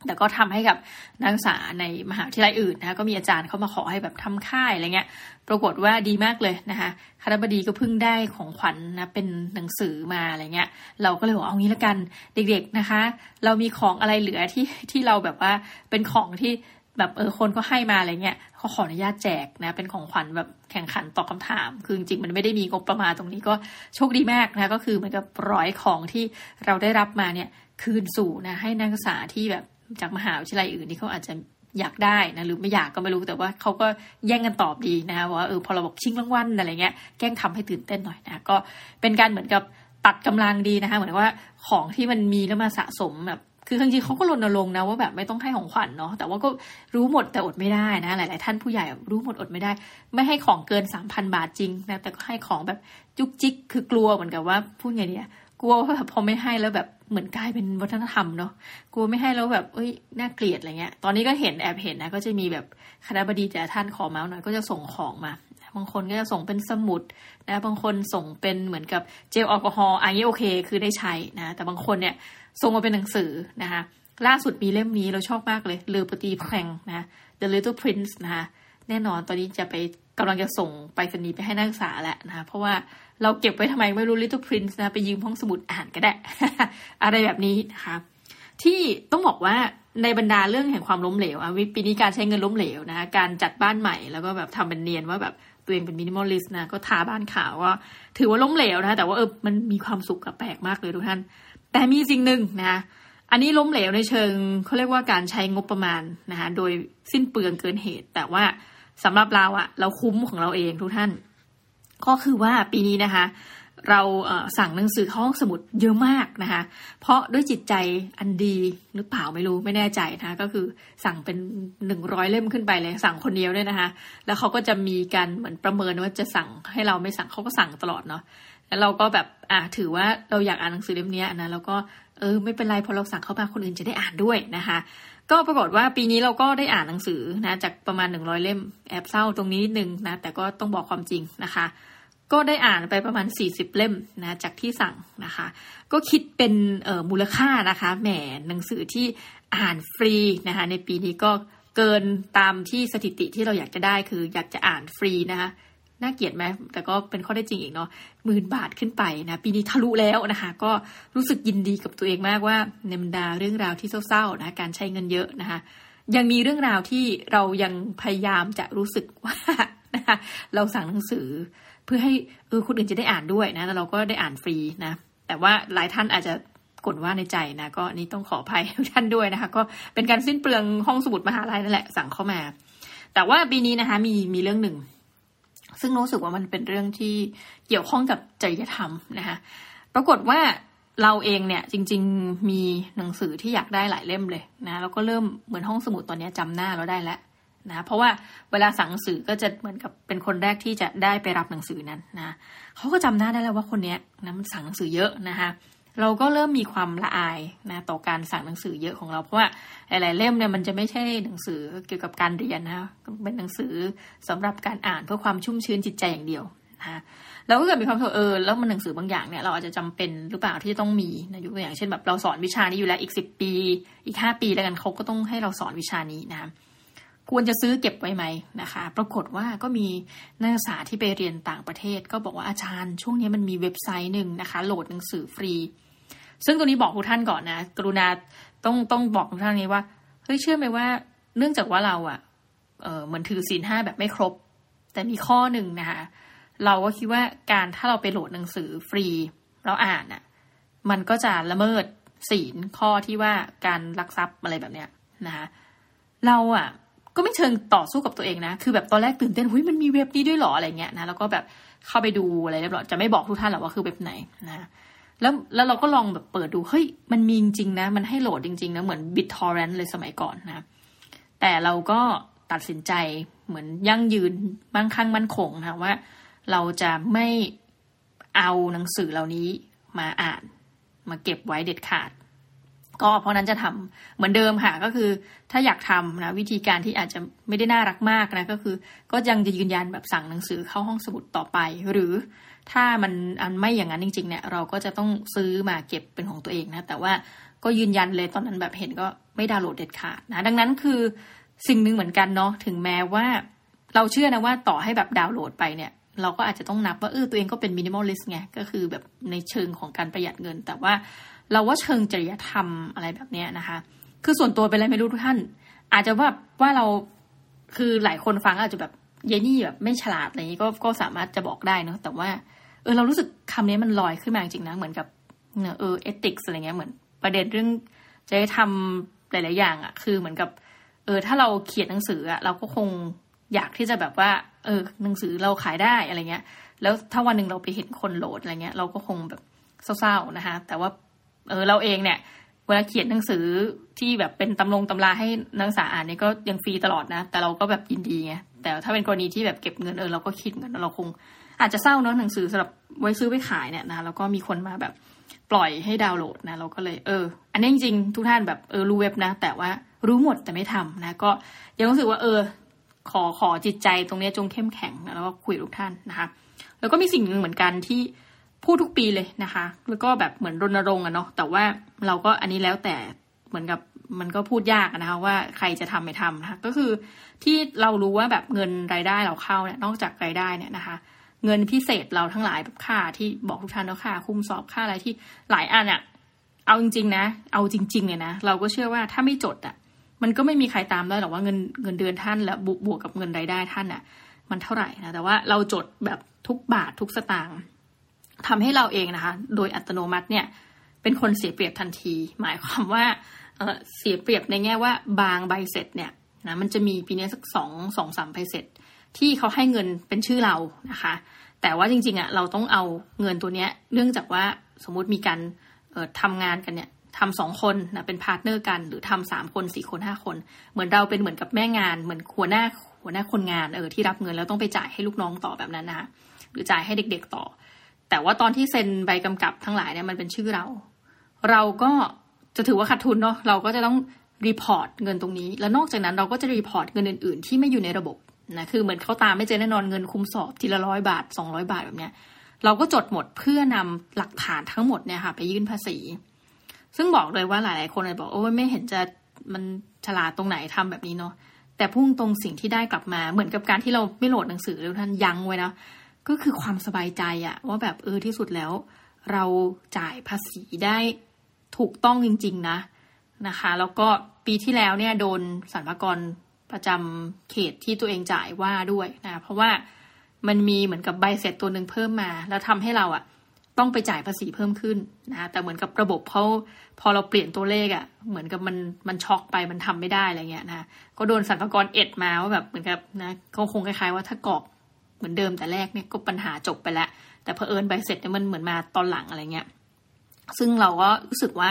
แต่ก็ทำให้กับนักศึกษาในมหาวิทยาลัยอื่นนะคะก็มีอาจารย์เข้ามาขอให้แบบทำค่ายอะไรเงี้ย ปรากฏว่าดีมากเลยนะคะคณะบดีก็เพิ่งได้ของขวัญนนะเป็นหนังสือมาอะไรเงี้ย เราก็เลยบอกเอางี้ละกันเด็กๆนะคะ เรามีของอะไรเหลือที่ที่เราแบบว่าเป็นของที่แบบเออคนก็ให้มาอะไรเงี้ยเขาขออนุญาตแจกนะ เป็นของขวัญแบบแข่งขันตอบคาถาม คือจริงๆมันไม่ได้มีงบประมาณตรงนี้ก็โชคดีมากนะก็คือเหมือนกับร้อยของที่เราได้รับมาเนี่ยคืนสู่นะให้นักศึกษาที่แบบ จากมหาวิทยาลัยอื่นที่เขาอาจจะอยากได้นะหรือไม่อยากก็ไม่รู้แต่ว่าเขาก็แย่งกันตอบดีนะคะว่าเออพอเราบอกชิงรางวัลอะไรเงี้ยแกล้งทำให้ตื่นเต้นหน่อยนะก็เป็นการเหมือนกับตัดกำลังดีนะคะเหมือนว่าของที่มันมีแล้วมาสะสมแบบคือจริงๆเขาก็รณรงค์นะว่าแบบไม่ต้องให้ของขวัญเนาะแต่ว่าก็รู้หมดแต่อดไม่ได้นะ หลาย ๆ ท่านผู้ใหญ่รู้หมดอดไม่ได้ ไม่ให้ของเกินสามพันบาทจริงนะแต่ก็ให้ของแบบจุกจิกคือกลัวเหมือนกับว่าพูดไงเนี่ย กลัวว่าแบบพอไม่ให้แล้วแบบเหมือนกลายเป็นวัฒนธรรมเนาะกลัวไม่ให้แล้วแบบเอ้ยน่าเกลียดอะไรเงี้ย ตอนนี้ก็เห็นแอบเห็นนะก็จะมีแบบคณะบดีแต่ท่านขอมาหน่อยก็จะส่งของมาบางคนก็จะส่งเป็นสมุดนะบางคนส่งเป็นเหมือนกับเจลแอลกอฮอล์อันนี้โอเค คือได้ใช้นะแต่บางคนเนี่ยส่งมาเป็นหนังสือนะคะล่าสุดมีเล่มนี้เราชอบมากเลยเลอปตีแพงนะ The Little Prince นะคะแน่นอนตอนนี้จะไปกำลังจะส่งไปสนีไปให้นักศึกษาแล้วนะเพราะว่า เราเก็บไว้ทำไมไม่รู้ Little Prince นะ ไปยืมห้องสมุดอ่านก็ได้ อะไรแบบนี้นะคะที่ต้องบอกว่าในบรรดาเรื่องแห่งความล้มเหลวอะปีนี้การใช้เงินล้มเหลวนะการจัดบ้านใหม่แล้วก็แบบทำเป็นเนียนว่าแบบตัวเองเป็น minimalist นะก็ทาบ้านขาวว่าถือว่าล้มเหลวนะแต่ว่าเออมันมีความสุขกับแปลกมากเลยทุกท่าน แต่มีสิ่งหนึ่งนะอันนี้ล้มเหลวในเชิงเขาเรียกว่าการใช้งบประมาณนะคะโดยสิ้นเปลืองเกินเหตุ แต่ว่าสำหรับเราอะเราคุ้มของเราเองทุกท่าน ก็คือว่าปีนี้นะคะ เราสั่งหนังสือห้องสมุดเยอะมากนะคะ เพราะด้วยจิตใจอันดีหรือเปล่าไม่รู้ไม่แน่ใจนะก็คือสั่งเป็นหนึ่งร้อยเล่มขึ้นไปเลย สั่งคนเดียวด้วยนะคะ แล้วเขาก็จะมีการเหมือนประเมินว่าจะสั่งให้เราไม่สั่งเขาก็สั่งตลอดเนาะแล้วเราก็แบบอะถือว่าเราอยากอ่านหนังสือเล่มนี้นะแล้วก็เออไม่เป็นไรพอเราสั่งเข้ามาคนอื่นจะได้อ่านด้วยนะคะ ก็ปรากฏว่าปีนี้เราก็ได้อ่านหนังสือนะจากประมาณหนึ่งร้อยเล่มแอบเศร้าตรงนี้นิดนึงนะแต่ก็ต้องบอกความจริงนะคะ ก็ได้อ่านไปประมาณสี่สิบเล่มนะจากที่สั่งนะคะ ก็คิดเป็นเออมูลค่านะคะแหมหนังสือที่อ่านฟรีนะคะในปีนี้ก็เกินตามที่สถิติที่เราอยากจะได้คืออยากจะอ่านฟรีนะคะ น่าเกียดไหมแต่ก็เป็นข้อได้จริงอีกเนาะหมื่นบาทขึ้นไปนะปีนี้ทะลุแล้วนะคะ ก็รู้สึกยินดีกับตัวเองมากว่าในบรรดาเรื่องราวที่เศร้าๆนะการใช้เงินเยอะนะคะยังมีเรื่องราวที่เรายังพยายามจะรู้สึกว่านะคะเราสั่งหนังสือ เพื่อให้เออคนอื่นจะได้อ่านด้วยนะแล้วเราก็ได้อ่านฟรีนะ แต่ว่าหลายท่านอาจจะกดว่าในใจนะก็นี่ต้องขออภัยทุกท่านด้วยนะคะ ก็เป็นการสิ้นเปลืองห้องสมุดมหาลัยนั่นแหละสั่งเข้ามา แต่ว่าปีนี้นะคะมีมีเรื่องหนึ่ง ซึ่งรู้สึกว่ามันเป็นเรื่องที่เกี่ยวข้องกับจริยธรรมนะคะปรากฏว่าเราเองเนี่ยจริง ๆมีหนังสือที่อยากได้หลายเล่มเลยนะแล้วก็เริ่มเหมือนห้องสมุดตอนนี้จำหน้าเราได้แล้วนะเพราะว่าเวลาสั่งหนังสือก็จะเหมือนกับเป็นคนแรกที่จะได้ไปรับหนังสือนั้นนะเขาก็จำหน้าได้แล้วว่าคนนี้นะมันสั่งหนังสือเยอะนะคะ เราก็เริ่มมีความละอายนะต่อการสั่งหนังสือเยอะของเรา เพราะว่าหลายๆเล่มเนี่ยมันจะไม่ใช่หนังสือเกี่ยวกับการเรียนนะเป็นหนังสือสำหรับการอ่านเพื่อความชุ่มชื้นจิตใจอย่างเดียวนะเราก็เกิดมีความเออแล้วมันหนังสือบางอย่างเนี่ยเราอาจจะจำเป็นหรือเปล่าที่ต้องมีนะยกตัวอย่างเช่นแบบเราสอนวิชานี้อยู่แล้วอีกสิบปี อีกห้าปีแล้วกันเขาก็ต้องให้เราสอนวิชานี้นะควรจะซื้อเก็บไว้ไหมนะคะ ปรากฏว่าก็มีนักศึกษาที่ไปเรียนต่างประเทศ ก็บอกว่าอาจารย์ ช่วงนี้มันมีเว็บไซต์หนึ่งนะคะ โหลดหนังสือฟรี ซึ่งตัวนี้บอกทุกท่านก่อนนะ กรุณาต้องต้องบอกทุกท่านนี้ว่าเฮ้ยเชื่อไหมว่า เนื่องจากว่าเราอะ่ะเออเหมือนถือศีลห้าแบบไม่ครบ แต่มีข้อหนึ่งนะคะเราก็คิดว่าการถ้าเราไปโหลดหนังสือฟรีเราอ่านอะ่ะมันก็จะละเมิดศีลข้อที่ว่าการลักทรัพย์อะไรแบบเนี้ยนะคะเราอะ่ะก็ไม่เชิงต่อสู้กับตัวเองนะ คือแบบตอนแรกตื่นเต้นเฮ้ยมันมีเว็บนี้ด้วยหรออะไรเงี้ยนะ แล้วก็แบบเข้าไปดูอะไรเรียบร้อย จะไม่บอกทุกท่านหรอกว่าคือเว็บไหนนะ แล้วแล้วเราก็ลองแบบเปิดดู เฮ้ย มันมีจริงๆนะ มันให้โหลดจริงๆนะ เหมือน BitTorrent เลยสมัยก่อนนะแต่เราก็ตัดสินใจเหมือนยั่งยืนมั่งคั่งมั่นคงนะว่า เราจะไม่เอาหนังสือเหล่านี้มาอ่าน มาเก็บไว้เด็ดขาด ก็เพราะนั้นจะทำเหมือนเดิมค่ะก็คือ ถ้าอยากทำนะวิธีการที่อาจจะไม่ได้น่ารักมากนะก็คือ ก็ยังจะยืนยันแบบสั่งหนังสือเข้าห้องสมุดต่อไป หรือ ถ้ามันอันไม่อย่างนั้นจริง ๆ เนี่ย เราก็จะต้องซื้อมาเก็บเป็นของตัวเองนะ แต่ว่าก็ยืนยันเลยตอนนั้นแบบเห็นก็ไม่ดาวน์โหลดเด็ดขาดนะ ดังนั้นคือสิ่งหนึ่งเหมือนกันเนาะถึงแม้ว่า เราเชื่อนะว่าต่อให้แบบดาวน์โหลดไปเนี่ย เราก็อาจจะต้องนับว่าเออตัวเองก็เป็น minimalist ไงก็คือแบบในเชิงของการประหยัดเงิน แต่ว่าเราว่าเชิงจริยธรรมอะไรแบบนี้นะคะ คือส่วนตัวเป็นอะไรไม่รู้ทุกท่าน อาจจะว่าว่าเราคือหลายคนฟังอาจจะแบบเยนี่แบบไม่ฉลาดอะไรนี้ก็ก็สามารถจะบอกได้เนาะแต่ว่า ออเรารู้สึกคำนี้มันลอยขึ้นมาจริงนะ เหมือนกับเออ ethic อะไรเงี้ยเหมือนประเด็นเรื่องจะทำหลาย ๆ อย่างอะ่ะ คือเหมือนกับ เออ ถ้าเราเขียนหนังสืออะ่ะเราก็คงอยากที่จะแบบว่า เออ หนังสือเราขายได้อะไรเงี้ย แล้วถ้าวันหนึ่งเราไปเห็นคนโหลดอะไรเงี้ย เราก็คงแบบเศร้า ๆ นะคะแต่ว่า เออ เราเองเนี่ย เวลาเขียนหนังสือที่แบบเป็นตำลงตำราให้นักศึกษาอ่านนี่ก็ยังฟรีตลอดนะ แต่เราก็แบบยินดีไง แต่ถ้าเป็นกรณีที่แบบเก็บเงินเออเราก็คิดเงินเราคง อาจจะเศร้าเนาะหนังสือสำหรับไว้ซื้อไว้ขายเนี่ยนะแล้วก็มีคนมาแบบปล่อยให้ดาวน์โหลดนะเราก็เลยเออ อันนี้จริงๆทุกท่านแบบเออรู้เว็บนะ แต่ว่ารู้หมดแต่ไม่ทำนะ ก็ยังรู้สึกว่าเออ ขอขอจิตใจตรงนี้จงเข้มแข็งนะแล้วก็คุยทุกท่านนะคะ แล้วก็มีสิ่งหนึ่งเหมือนกันที่พูดทุกปีเลยนะคะ แล้วก็แบบเหมือนรณรงค์อะเนาะแต่ว่าเราก็อันนี้แล้วแต่เหมือนกับมันก็พูดยากนะคะว่าใครจะทำไม่ทำนะคะก็คือที่เรารู้ว่าแบบเงินรายได้เราเข้าเนี่ยนอกจากรายได้เนี่ยนะคะ เงินพิเศษเราทั้งหลายแบบค่าที่บอกทุกท่านแล้วค่าคุมสอบค่าอะไรที่หลายอันอะเอาจริงๆนะ เอาจริงๆเนี่ยนะเราก็เชื่อว่าถ้าไม่จดอะมันก็ไม่มีใครตามได้หรอกว่าเงินเงินเดือนท่านและบวกกับเงินรายได้ท่านอะมันเท่าไหร่นะแต่ว่าเราจดแบบทุกบาททุกสตางค์ทำให้เราเองนะคะ โดยอัตโนมัติเนี่ย เป็นคนเสียเปรียบทันที หมายความว่าเเสียเปรียบในแง่ว่าบางใบเสร็จเนี่ยนะมันจะมีปีนี้สักสองสองสามใบเสร็จ ที่เขาให้เงินเป็นชื่อเรานะคะ แต่ว่าจริงๆอะเราต้องเอาเงินตัวเนี้ย เนื่องจากว่าสมมุติมีการทำงานกันเนี่ยทำสองคนนะเป็น partner กัน หรือทำสามคนสี่คนห้าคน เหมือนเราเป็นเหมือนกับแม่งาน เหมือนหัวหน้าหัวหน้าคนงานเออที่รับเงินแล้วต้องไปจ่ายให้ลูกน้องต่อแบบนั้นนะคะหรือจ่ายให้เด็ก ๆต่อ แต่ว่าตอนที่เซ็นใบกำกับทั้งหลายเนี่ยมันเป็นชื่อเรา เราก็จะถือว่าขาดทุนเนาะเราก็จะต้อง report เงินตรงนี้ แล้วนอกจากนั้นเราก็จะ report เงินอื่นๆ ที่ไม่อยู่ในระบบ นะคือเหมือนเขาตามไม่เจอแน่นอนเงินคุมสอบทีละร้อยบาทสองร้อยบาทแบบเนี้ย เราก็จดหมดเพื่อนำหลักฐานทั้งหมดเนี่ยค่ะ ไปยื่นภาษี ซึ่งบอกเลยว่าหลาย ๆ คนเลยบอกโอ้ไม่เห็นจะมันฉลาดตรงไหนทำแบบนี้เนาะแต่พุ่งตรงสิ่งที่ได้กลับมาเหมือนกับการที่เราไม่โหลดหนังสือแล้วท่านยั้งไว้นะก็คือความสบายใจอะว่าแบบเออที่สุดแล้ว เราจ่ายภาษีได้ถูกต้องจริง ๆ นะนะคะ แล้วก็ปีที่แล้วเนี่ยโดนสรรพากร ประจำเขตที่ตัวเองจ่ายว่าด้วยนะ เพราะว่ามันมีเหมือนกับใบเสร็จตัวหนึ่งเพิ่มมา แล้วทำให้เราอะต้องไปจ่ายภาษีเพิ่มขึ้นนะแต่เหมือนกับระบบเขาพอเราเปลี่ยนตัวเลขอะเหมือนกับมันมันช็อกไปมันทำไม่ได้อะไรเงี้ยนะก็โดนสรรพากรเอ็ดมาว่าแบบเหมือนกับนะเขาคงคล้ายๆว่าถ้ากรอกเหมือนเดิมแต่แรกเนี่ยก็ปัญหาจบไปแล้วแต่เพอเอิญใบเสร็จเนี่ยมันเหมือนมาตอนหลังอะไรเงี้ยซึ่งเราก็รู้สึกว่า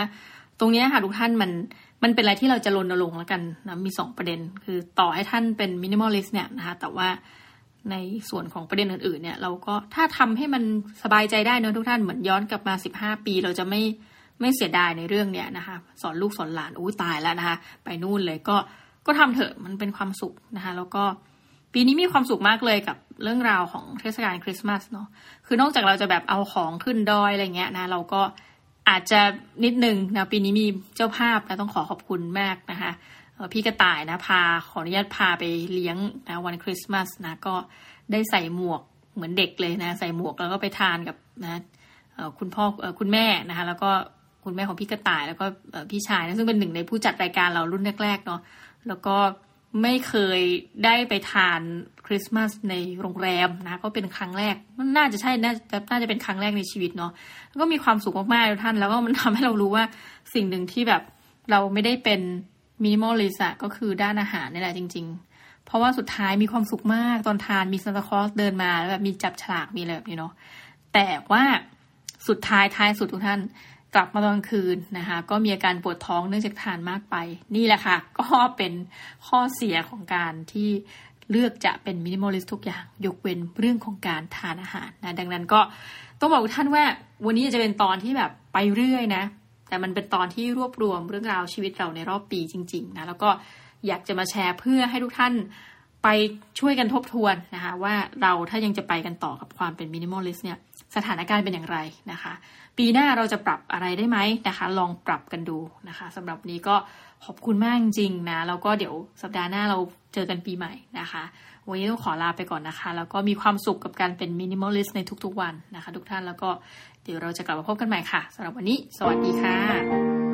ตรงนี้ค่ะทุกท่านมัน มันเป็นอะไรที่เราจะรณรงค์แล้วกันนะมีสองประเด็น คือต่อให้ท่านเป็น minimalist เนี่ยนะคะแต่ว่าในส่วนของประเด็นอื่นๆ เนี่ย เราก็ถ้าทำให้มันสบายใจได้นะทุกท่านเหมือนย้อนกลับมาสิบห้าปี เราจะไม่ไม่เสียดายในเรื่องเนี้ยนะคะ สอนลูกสอนหลานอู้ตายแล้วนะคะ ไปนู่นเลยก็ก็ทำเถอะมันเป็นความสุขนะคะ แล้วก็ปีนี้มีความสุขมากเลยกับเรื่องราวของเทศกาลคริสต์มาสเนาะคือนอกจากเราจะแบบเอาของขึ้นดอยอะไรเงี้ยนะ เราก็ อาจจะนิดนึงนะปีนี้มีเจ้าภาพนะต้องขอขอบคุณมากนะคะพี่กระต่ายนะพาขออนุญาตพาไปเลี้ยงนะวันคริสต์มาสนะก็ได้ใส่หมวกเหมือนเด็กเลยนะใส่หมวกแล้วก็ไปทานกับนะคุณพ่อคุณแม่นะคะแล้วก็คุณแม่ของพี่กระต่ายแล้วก็พี่ชายนะซึ่งเป็นหนึ่งในผู้จัดรายการเรารุ่นแรกๆเนาะแล้วก็ ไม่เคยได้ไปทานคริสต์มาสในโรงแรมนะ ก็เป็นครั้งแรก มันน่าจะใช่ น่าจะน่าจะเป็นครั้งแรกในชีวิตเนาะก็มีความสุขมากๆท่าน แล้วก็มันทำให้เรารู้ว่าสิ่งหนึ่งที่แบบเราไม่ได้เป็นมินิมอลลิสะก็คือด้านอาหารนี่แหละจริง ๆ เพราะว่าสุดท้ายมีความสุขมากตอนทานมีซานตาคลอสเดินมาแล้วแบบมีจับฉลากมีอะไรแบบนี้เนาะแต่ว่าสุดท้ายท้ายสุดทุกท่าน กลับมาตอนคืนนะคะ ก็มีอาการปวดท้องเนื่องจากทานมากไป นี่แหละค่ะ ก็เป็นข้อเสียของการที่เลือกจะเป็นมินิมอลิสทุกอย่าง ยกเว้นเรื่องของการทานอาหารนะ ดังนั้นก็ต้องบอกท่านว่า วันนี้จะเป็นตอนที่แบบไปเรื่อยนะ แต่มันเป็นตอนที่รวบรวมเรื่องราวชีวิตเราในรอบปีจริง ๆ นะ แล้วก็อยากจะมาแชร์เพื่อให้ทุกท่านไปช่วยกันทบทวนนะคะว่าเราถ้ายังจะไปกันต่อกับความเป็น minimalist เนี่ย สถานการณ์เป็นอย่างไรนะคะ ปีหน้าเราจะปรับอะไรได้ไหมนะคะ ลองปรับกันดูนะคะสำหรับนี้ก็ขอบคุณมากจริงๆนะแล้วก็เดี๋ยวสัปดาห์หน้าเราเจอกันปีใหม่นะคะ วันนี้ต้องขอลาไปก่อนนะคะ แล้วก็มีความสุขกับการเป็น minimalist ในทุกๆวันนะคะ ทุกท่านแล้วก็เดี๋ยวเราจะกลับมาพบกันใหม่ค่ะสำหรับวันนี้ สวัสดีค่ะ